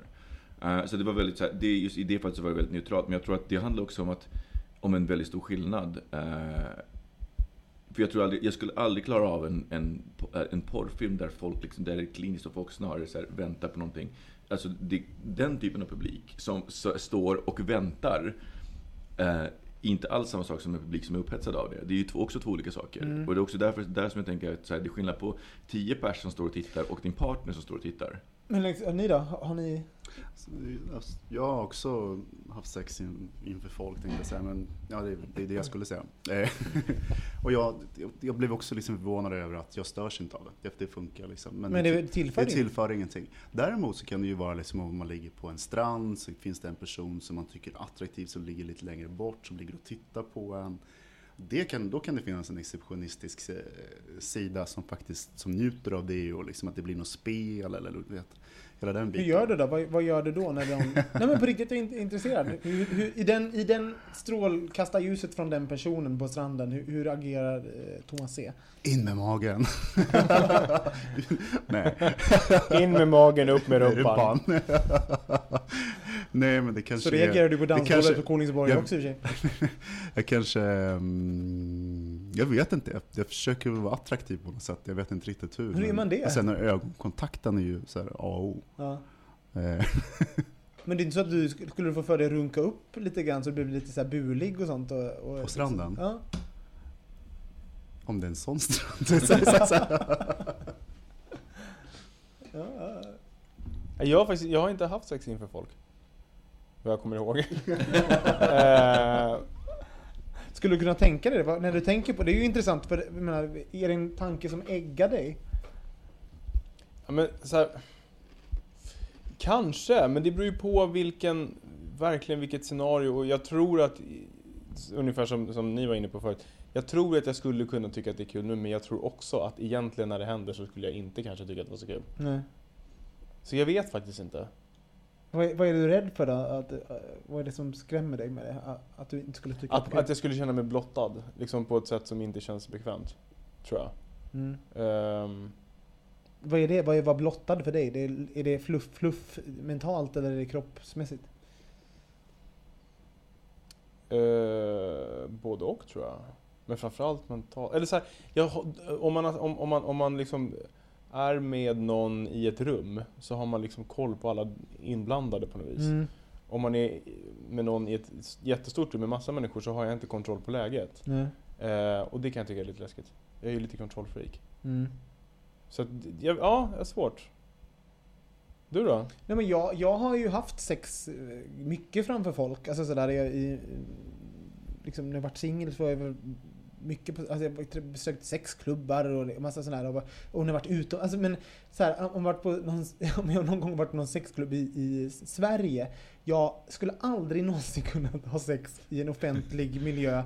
Uh, så det var väldigt, så här, det, just i det fallet så var det väldigt neutralt, men jag tror att det handlar också om, att, om en väldigt stor skillnad. Uh, för jag tror aldrig, jag skulle aldrig klara av en, en, en porrfilm där folk liksom, där det är kliniskt och folk snarare så här, väntar på någonting. Alltså det, den typen av publik som så, står och väntar uh, inte alls samma sak som en publik som är upphetsad av det. Det är ju två, också två olika saker. Mm. Och det är också därför där som jag tänker att så här, det är skillnad på 10 personer som står och tittar och din partner som står och tittar. Men liksom, ni då? Har ni... Jag har också haft sex in, inför folk tänkte jag säga, men ja, det, det är det jag skulle säga. Eh, och jag, jag, blev också liksom förvånad över att jag störs inte av det. Det, funkar liksom. Men det tillför det tillför ingenting. Däremot så kan det ju vara liksom om man ligger på en strand så finns det en person som man tycker är attraktiv som ligger lite längre bort, som ligger och tittar på en. Det kan, då kan det finnas en exceptionistisk eh, sida som faktiskt som njuter av det och liksom att det blir något spel eller du vet, hela den Hur biten. gör du då? Vad, vad gör du då när de... Nej men på riktigt, jag är intresserad. Hur, hur, i, den, I den strålkastarljuset från den personen på stranden, hur, hur agerar eh, Thomas C? In med magen! Nej. In med magen, upp med rumpan. Nej men det kanske Så reagerar du på det dansgolvet kanske- på Kolingsborg jag- också i och för sig? Jag kanske... mm, jag vet inte. Jag, jag försöker vara attraktiv på något sätt. Jag vet inte riktigt hur. Hur är man det? Och sen är ögonkontakten är ju så här A och O. Ja. Eh, Men det är inte så att du sk- skulle få för dig att runka upp lite grann så du blir lite så här bulig och sånt? Och, och På stranden? Ja. Om det är en sån strand. Så- så- så- Ja, ja. Jag har, faktiskt, jag har inte haft sex inför folk. Vad jag kommer ihåg. Eh, Skulle du kunna tänka dig det? När du tänker på det, är ju intressant för jag menar, är det en tanke som äggar dig? Ja, men så här, Kanske, men det beror ju på vilken, verkligen vilket scenario. Och jag tror att, ungefär som, som ni var inne på förut, jag tror att jag skulle kunna tycka att det är kul nu, men jag tror också att egentligen när det händer så skulle jag inte kanske tycka att det var så kul. Nej. Så jag vet faktiskt inte. Vad är, vad är du rädd för då? Att, eh, vad är det som skrämmer dig med det? Att- Att du inte skulle tycka Att, det att jag skulle känna mig blottad, liksom på ett sätt som inte känns bekvämt. Tror jag. mm. Ehm, Vad är det? Vad är vara blottad för dig? Det är, är det fluff, fluff mentalt eller är det kroppsmässigt? Eh, både och tror jag. Men framförallt mentalt. Eller så här, jag, om man, om, om man, om man liksom är med någon i ett rum så har man liksom koll på alla inblandade på något vis. Mm. Om man är med någon i ett jättestort rum med massa människor så har jag inte kontroll på läget. Nej. Eh, och det kan jag tycka är lite läskigt. Jag är ju lite kontrollfreak. Mm. Så att, jag, ja, det är svårt. Du då? Nej men jag, jag har ju haft sex eh, mycket framför folk. Alltså sådär jag, i, liksom när jag varit singel så var jag mycket på, alltså jag har besökt sexklubbar och massa sådär. Och, och hon har varit ute, alltså men såhär, om jag varit på någon, om jag någon gång varit på någon sexklubb i, i Sverige. Jag skulle aldrig någonsin kunna ha sex i en offentlig miljö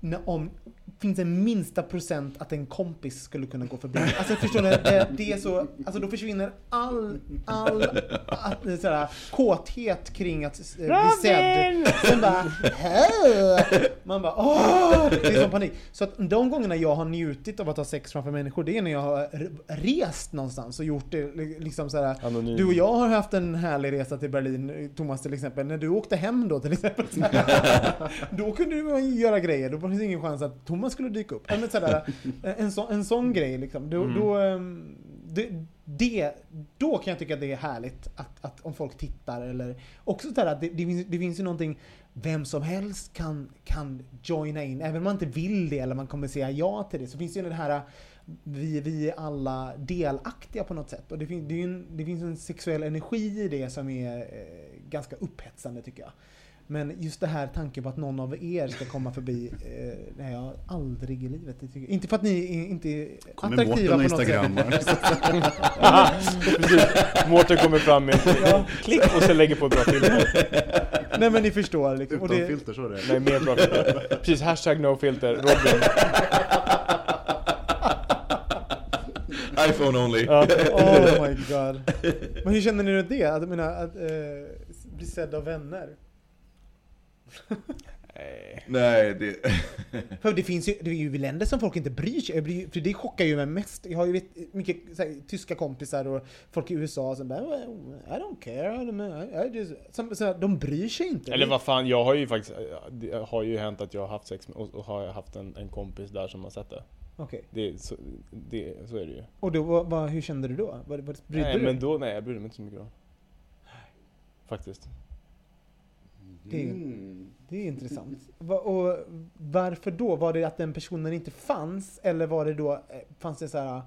när, om finns en minsta procent att en kompis skulle kunna gå förbi. Alltså förstår ni? Det, det är så, alltså då försvinner all, all, all sådär, kåthet kring att eh, bli sedd. Sen bara, "Hej!" Man bara, åh! Det är som panik. Så att de gångerna jag har njutit av att ha sex framför människor, det är när jag har re- rest någonstans och gjort det liksom sådär. Anonym. Du och jag har haft en härlig resa till Berlin, Thomas till exempel. När du åkte hem då till exempel. då kunde du göra grejer, då fanns det ingen chans att Thomas skulle dyka upp. Men sådär, en, så, en sån grej liksom. Då, Mm. då, ehm, det, det, då kan jag tycka att det är härligt att, att om folk tittar eller också så här att det, det, finns, det finns ju någonting vem som helst kan, kan joina in, även om man inte vill det eller man kommer säga ja till det, så finns det ju det här vi, vi är alla delaktiga på något sätt. Och det, fin, det, en, det finns en sexuell energi i det som är eh, ganska upphetsande tycker jag. Men just det här tanken på att någon av er ska komma förbi, eh, har jag aldrig i livet. Det tycker jag. Inte för att ni är, inte är Kommer attraktiva på något sätt. Instagrammar. Precis. Mårten kommer fram med Ja. klick och så lägger på ett bra filter. Nej men ni förstår liksom. Och Utan det, filter, så är det. Nej, mer bra filter. Precis, hashtag no filter. Robin. iPhone only. Ja. oh my god. Men hur känner ni runt det? Att, menar, att eh, bli sedd av vänner? Nej. Nej, det... För det finns ju, det är ju länder som folk inte bryr sig. För det chockar ju mig mest. Jag har ju vet, mycket så här, tyska kompisar och folk i USA som bara "Well, I don't care. I, just, som, så här, de bryr sig inte. Eller vad fan, jag har ju faktiskt, det har ju hänt att jag har haft sex med, och, och har haft en, en kompis där som har sett det. Okej. Det, så, det, så är det ju. Och då, vad, vad, hur kände du då? Var, var, brydde Nej du men då, nej jag brydde mig inte så mycket då. Faktiskt. Det, är- Mm. det är intressant. Och varför då? Var det att den personen inte fanns? Eller var det då, eh, fanns det så här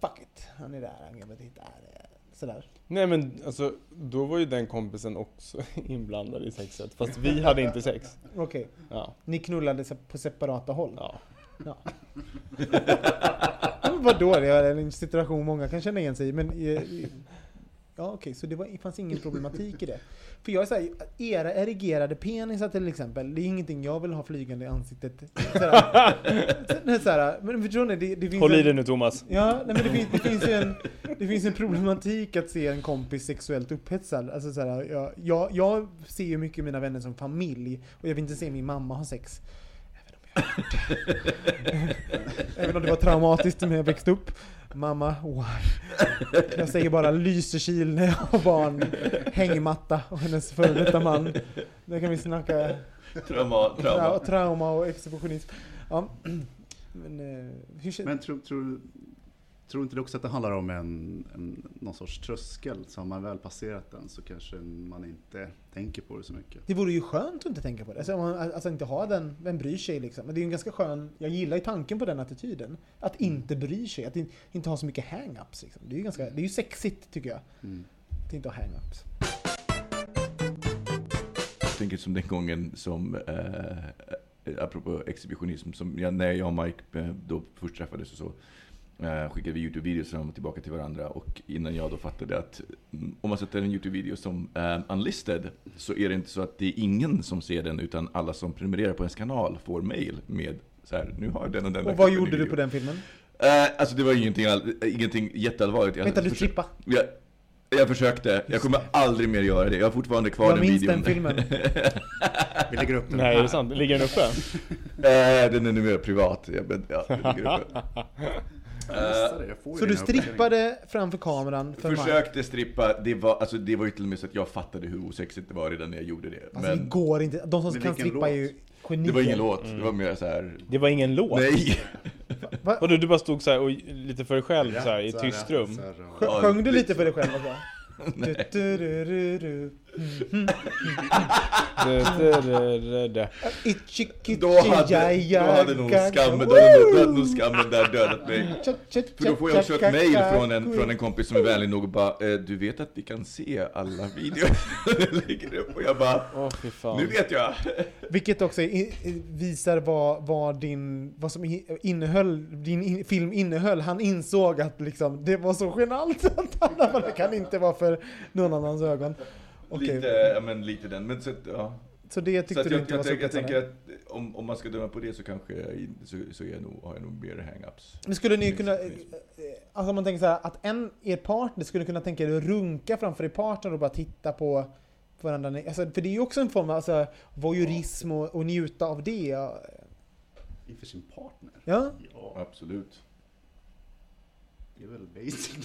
Fuck it, han är där, han kan titta här. eh, Sådär. Nej men alltså, då var ju den kompisen också inblandad i sexet. Fast vi hade inte sex. Okej, Ja, ni knullade på separata håll? ja. Ja. Vadå? Det är en situation många kan känna igen sig i, men... Ja okej, så det, var, fanns ingen problematik i det. För jag är såhär, era erigerade penisar till exempel, det är ingenting jag vill ha flygande i ansiktet. Såhär, såhär, men förstår ni? Det, det finns Håll i en- dig nu Thomas. Ja, nej, men det finns, det, finns en, det finns en problematik att se en kompis sexuellt upphetsad. Alltså, så här, jag, jag, jag ser ju mycket mina vänner som familj och jag vill inte se min mamma ha sex. Även om, jag, även om det var traumatiskt när jag växte upp. Mamma, why? Jag säger bara Lysekil när jag har barn. Hängmatta och hennes före detta man. Där kan vi snacka Trauma, tra trauma. trauma och exhibitionism. Ja. Men, eh, hur Men tror, tror, tror inte du också att det handlar om en, en, någon sorts tröskel? Så har man väl passerat den så kanske man inte tänker på det så mycket. Det vore ju skönt att inte tänka på det. Alltså, man, alltså inte ha den, vem bryr sig liksom? Men det är ju en ganska skön, jag gillar ju tanken på den attityden. Att inte bry sig, att in, inte ha så mycket hang-ups. Liksom. Det är ju ganska, det är ju sexigt tycker jag. Mm. Att inte ha hang-ups. Jag tänker som den gången som, eh, apropå exhibitionism, som jag, när jag och Mike eh, då först träffades och så, eh, skickade vi YouTube-videos fram och tillbaka till varandra. Och innan jag då fattade att mm, om man sätter en YouTube-video som eh, unlisted, så är det inte så att det är ingen som ser den, utan alla som prenumererar på ens kanal får mail med så här, nu har den och den Och vad gjorde du video." på den filmen? Eh, alltså det var ingenting, all, ingenting jätteallvarligt. Jag Vänta, du försökte- strippa? jag, jag försökte, jag kommer aldrig mer göra det. Jag har fortfarande kvar Jag den minns videon. den filmen. Vi lägger upp den Nej, är det sant? Ligger den uppe? Eh, den är numera privat. Jag, men, ja, den ligger uppe. Missade det. Jag ju Så du strippade framför kameran för Mike? Försökte strippa, det var, alltså, det var ju till och med så att jag fattade hur osexigt det var redan när jag gjorde det. Alltså det Men går inte. De som kan strippa är låt? ju genier. det var ingen låt, det var mer så här. Det var ingen låt? nej! Va? Vadå, du bara stod så här och lite för dig själv så här, i Så ett här, tyst rum? så här, Sjö- Ja, Sjöng du lite för dig själv också? Kitchy, Då hade, jaja, då hade nog skammen, då hade nog- skammen där dödat mig. För då får jag också ett mail från en, från en kompis som är vänlig nog och bara eh, Du vet att vi kan se alla videor du lägger upp och jag bara Åh fy fan. Nu vet jag! Vilket också visar vad, vad, din, vad som innehöll, din in, film innehöll. Han insåg att liksom, det var så genant att alla bara, det kan inte vara för någon annans ögon. Okej, Lite, ja men lite den, men så, ja. så det Så tyckte att du jag, inte jag, var så jag upphetsande? tänker att om, om man ska döma på det så kanske jag, så, så är jag nog, har jag nog mer hang-ups. Men skulle ni kunna, eh, alltså om man tänker så här, att en, er partner skulle kunna tänka er att runka framför er partner och bara titta på varandra. Alltså, för det är ju också en form av alltså, voyeurism och, och njuta av det. Inför sin partner? Ja, Ja. Absolut. Det är väl basic.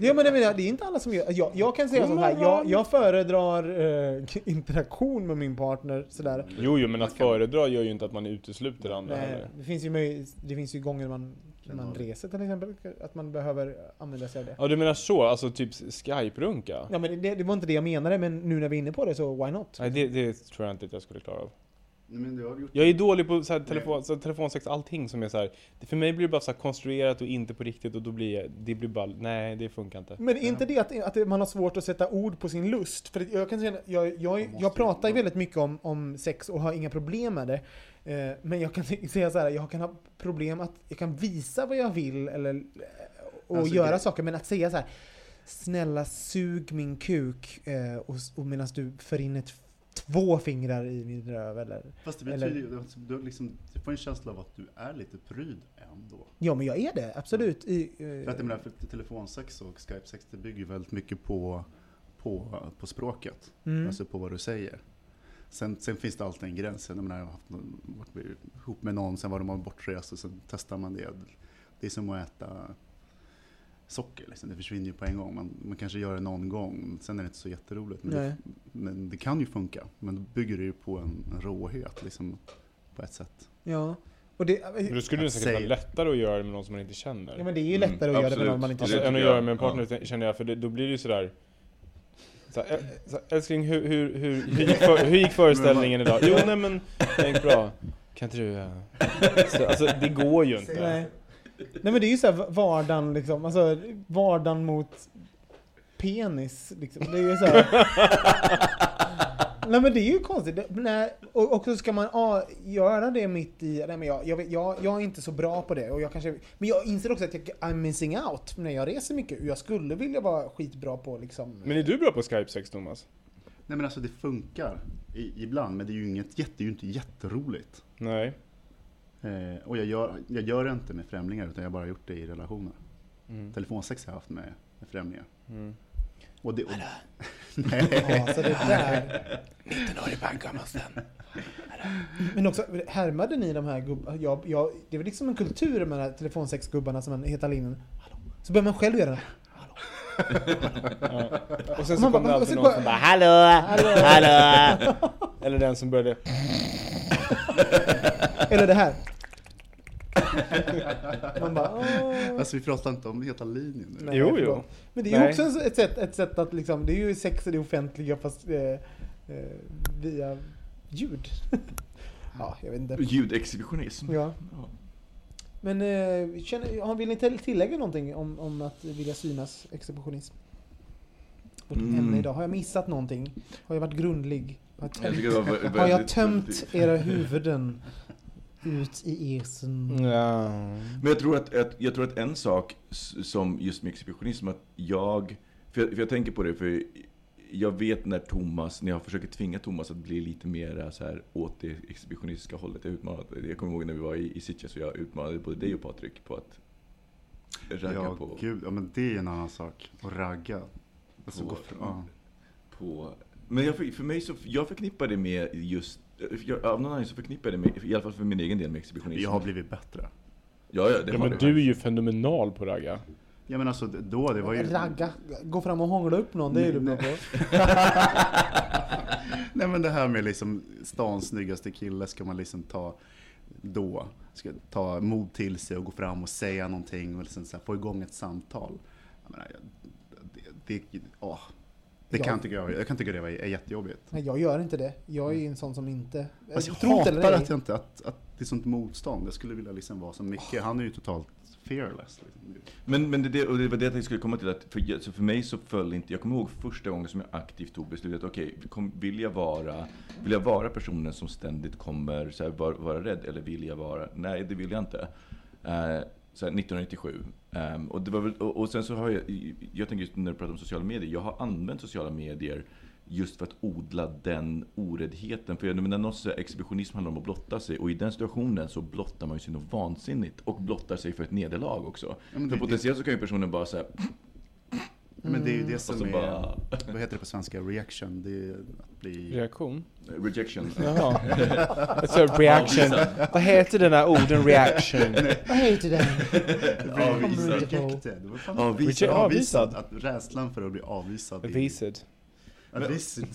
Ja men jag menar, det är inte alla som gör jag, jag kan säga så här, jag, jag föredrar eh, interaktion med min partner sådär. Jo, jo, men att föredra gör ju inte att man utesluter andra Nej, heller. det, finns ju det finns ju gånger man, man reser till exempel, att man behöver använda sig av det. Ja, du menar så? Alltså typ Skype-runka? Ja men det, det var inte det jag menade, men nu när vi är inne på det så why not? Nej, det, det tror jag inte att jag skulle klara av. Nej, men du har gjort Jag är dålig på så här, telefon, så här, telefonsex, allting som är så här. det- För mig blir det bara så här konstruerat och inte på riktigt och då blir jag, det blir bara, nej det funkar inte. Men är inte det att, att man har svårt att sätta ord på sin lust? För jag kan säga, jag, jag, jag pratar ju väldigt mycket om, om sex och har inga problem med det. Eh, men jag kan säga så här, jag kan ha problem att jag kan visa vad jag vill eller, eh, och Alltså, göra det- saker, men att säga så här Snälla sug min kuk eh, och, och medan du för in ett, två fingrar i min röv eller... Fast det Eller- betyder ju, alltså, du, liksom, du får en känsla av att du är lite pryd ändå. Ja men jag är det, absolut. I, För att eh, jag menar, för telefonsex och Skype-sex det bygger ju väldigt mycket på, på, på språket. mm. Alltså på vad du säger. Sen, sen finns det alltid en gräns. Jag menar, jag har haft, någon- varit ihop med någon, sen var de bortrest och sen testar man det. Det är som att äta socker, liksom. det försvinner ju på en gång. Man, man kanske gör det någon gång, sen är det inte så jätteroligt. Men, det, men det kan ju funka. Men då bygger det ju på en, råhet liksom, på ett sätt. Ja. Och det, Men då skulle det säkert vara lättare att göra det med någon som man inte känner. ja men det är ju Mm, lättare att göra det med någon man inte Alltså, Det känner. än att göra jag. med en partner känner jag, för det, då blir det ju sådär så här, ä- så älskling hur, hur, hur, hur, gick för, hur gick föreställningen idag? Jo nej men, det gick bra. Kan inte du... eh, Så, alltså det går ju inte. Nej. Nej men det är ju såhär vardagen liksom, alltså vardagen mot penis liksom. Det är ju såhär. Nej men det är ju konstigt. Nej, och, och så ska man ah, göra det mitt i, nej men jag, jag, vet- jag, jag är inte så bra på det. Och jag kanske, men jag inser också att jag I'm missing out när jag reser mycket. Jag skulle vilja vara skitbra på liksom. Men är du bra på Skype-sex Thomas? Nej men alltså det funkar i, ibland, men det är ju, inget, jätte, det är ju inte jätteroligt. Nej. Eh, och jag gör, jag gör det inte med främlingar, utan jag har bara gjort det i relationer. Mm. Telefonsex har jag haft med, med främlingar. Mm. Och det, och, Ja, så det där. Men också, härmade ni de här gubbarna? Jag, jag, det är väl liksom en kultur med de här telefonsexgubbarna som man heter linjen. Hallå. Så börjar man själv göra det. Ja. Och sen så man kom det bara- alltid någon bara- som bara Hallå! Hallå! Eller den som började Eller det här. Man bara, åh. alltså vi pratar inte om heta linjen nu. Nej, Jo, jo. Men det är ju Nej. också en- ett sätt, ett sätt att liksom, det är ju sex i det offentliga fast eh, eh, via ljud. ja, jag vet inte. Ljudexhibitionism. Ja. Men eh, känner, har- vill ni till- tillägga någonting om, om att vilja synas exhibitionism? Vårt Mm. ämne idag. Har jag missat någonting? Har jag varit grundlig? Har jag Jag var vä- har jag väldigt- tömt väldigt- era huvuden ut i esen? Ja. Men jag tror att, att, jag tror att en sak som just med exhibitionism, att jag, för jag, för jag tänker på det, för jag vet när Thomas, när jag försöker tvinga Thomas att bli lite mer så här åt det exhibitionistiska hållet. Jag, utmanat, jag kommer ihåg när vi var i, i Sitges och jag utmanade både dig och Patrik på att ragga Ja, på, gud, ja men det är en annan sak. Att ragga. Alltså, På- gå för, ja. på men jag, för för mig så, jag förknippar det med just, jag, av någon anledning så förknippar det med, i alla fall för min egen del med exhibitionism. Jag har blivit bättre. Ja, ja, det Ja, har men du. du är ju fenomenal på ragga. Ja men alltså då, det var ju... Ragga, gå fram och hångla upp någon, det är du bra Nej, på. Nej men det här med liksom stans snyggaste kille ska man liksom ta då. Ska ta mod till sig och gå fram och säga någonting och liksom så här, få igång ett samtal. Jag menar, det, det, åh, det kan Ja. jag tycka jag, jag kan tycka det är, är jättejobbigt. Nej, jag gör inte det. Jag är ju en sån som inte... Fast jag tror inte hatar nej. att, jag inte, att, att det är sånt motstånd. Jag skulle vilja liksom vara som Micke. Han är ju totalt fearless. Liksom. Men, men det, det, och det var det jag skulle komma till, att för, så för mig så föll inte, jag kommer ihåg första gången som jag aktivt tog beslutet, okej, kom, vill, jag vara, vill jag vara personen som ständigt kommer så här, vara, vara rädd, eller vill jag vara, nej det vill jag inte. Eh, så här, 1997. Ehm, och, det var väl, och, och sen så har jag, jag tänker just när du pratar om sociala medier, jag har använt sociala medier just för att odla den oräddheten. För jag menar, något så exhibitionism handlar om att blotta sig och i den situationen så blottar man ju sig något vansinnigt och blottar sig för ett nederlag också. för det- potentiellt så kan ju personen bara säga Men det är ju det Och som så är, bara- vad heter det på svenska, reaction? Det är att bli... Reaktion? Rejection. Jaha. Alltså reaction. Vad heter den här orden reaction? Vad heter den? Avvisad. Avvisad. Avvisad. Att rädslan för att bli avvisad. Avvisad. Avvisad.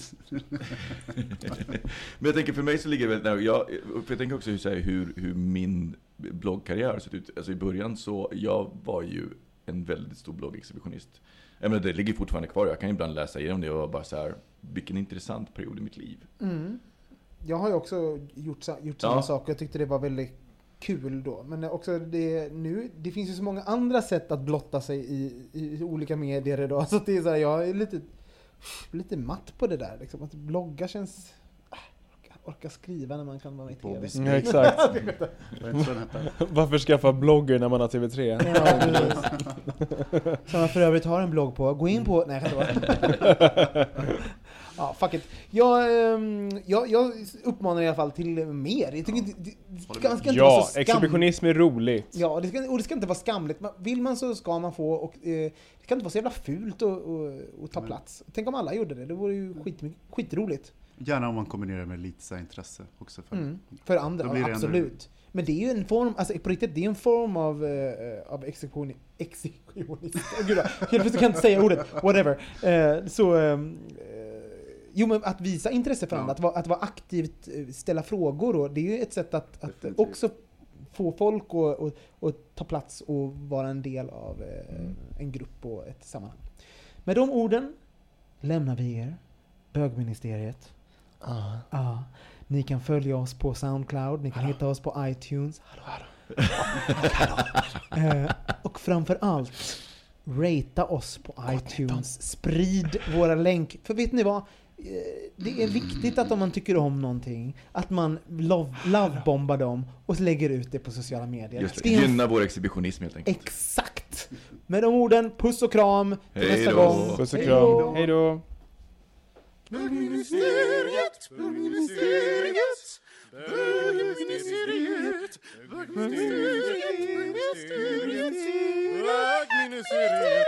Men jag tänker för mig så ligger det väldigt nära, jag, jag tänker också hur, hur, hur min bloggkarriär har sett ut. Alltså i början så, jag var ju en väldigt stor bloggexhibitionist. Jag menar, det ligger fortfarande kvar, jag kan ibland läsa igenom det och bara så här, vilken intressant period i mitt liv. Mm. Jag har ju också gjort, gjort samma Ja. sak och jag tyckte det var väldigt kul då. Men också det, nu, det finns ju så många andra sätt att blotta sig i, i olika medier idag. Så det är så här, jag är lite, lite matt på det där. Liksom. Att blogga känns... Orka, skriva när man kan vara med i TV. Bobby Ja, exakt. Varför skaffa blogger när man har TV3? Ja. Som jag för övrigt har en blogg på. Gå in på... Nej, jag bara. Ja, fuck it. Jag, ehm, jag, jag uppmanar i alla fall till mer. Jag tycker inte, det, det ska, ska inte vara Ja, skam... exhibitionism är roligt. Ja, det ska, och det ska inte vara skamligt. Men Vill man så ska man få och eh, det ska inte vara så jävla fult att ta plats. Tänk om alla gjorde det. Det vore ju skit, skitroligt. Gärna om man kombinerar med lite så intresse också. För, Mm. För andra, absolut. Men det är ju en form, alltså på riktigt, det är en form av, eh, av exekution, exekutionist. Oh, gud, helt plötsligt kan jag inte säga ordet, whatever. Eh, så, ehm, eh, jo men att visa intresse för Ja. andra, att vara, att vara aktivt, ställa frågor, och det är ju ett sätt att, att Definitivt. också få folk att och, och ta plats och vara en del av Mm. en grupp och ett sammanhang. Med de orden lämnar vi er, bögministeriet. Ja, ni kan följa oss på Soundcloud, ni kan hitta oss på iTunes. Hallå, hallå. Eh, och framför allt, ratea oss på iTunes. Sprid våra länk. För vet ni vad? Eh, Det är viktigt att om man tycker om någonting, att man love, lovebombar dem och lägger ut det på sociala medier. Just Det gynna vår exhibitionism helt enkelt. Exakt! Med de orden, puss och kram till Hej nästa då. gång. Puss och kram. Hej då. Bögministeriet, bögministeriet, bögministeriet, bögministeriet, bögministeriet, bögministeriet.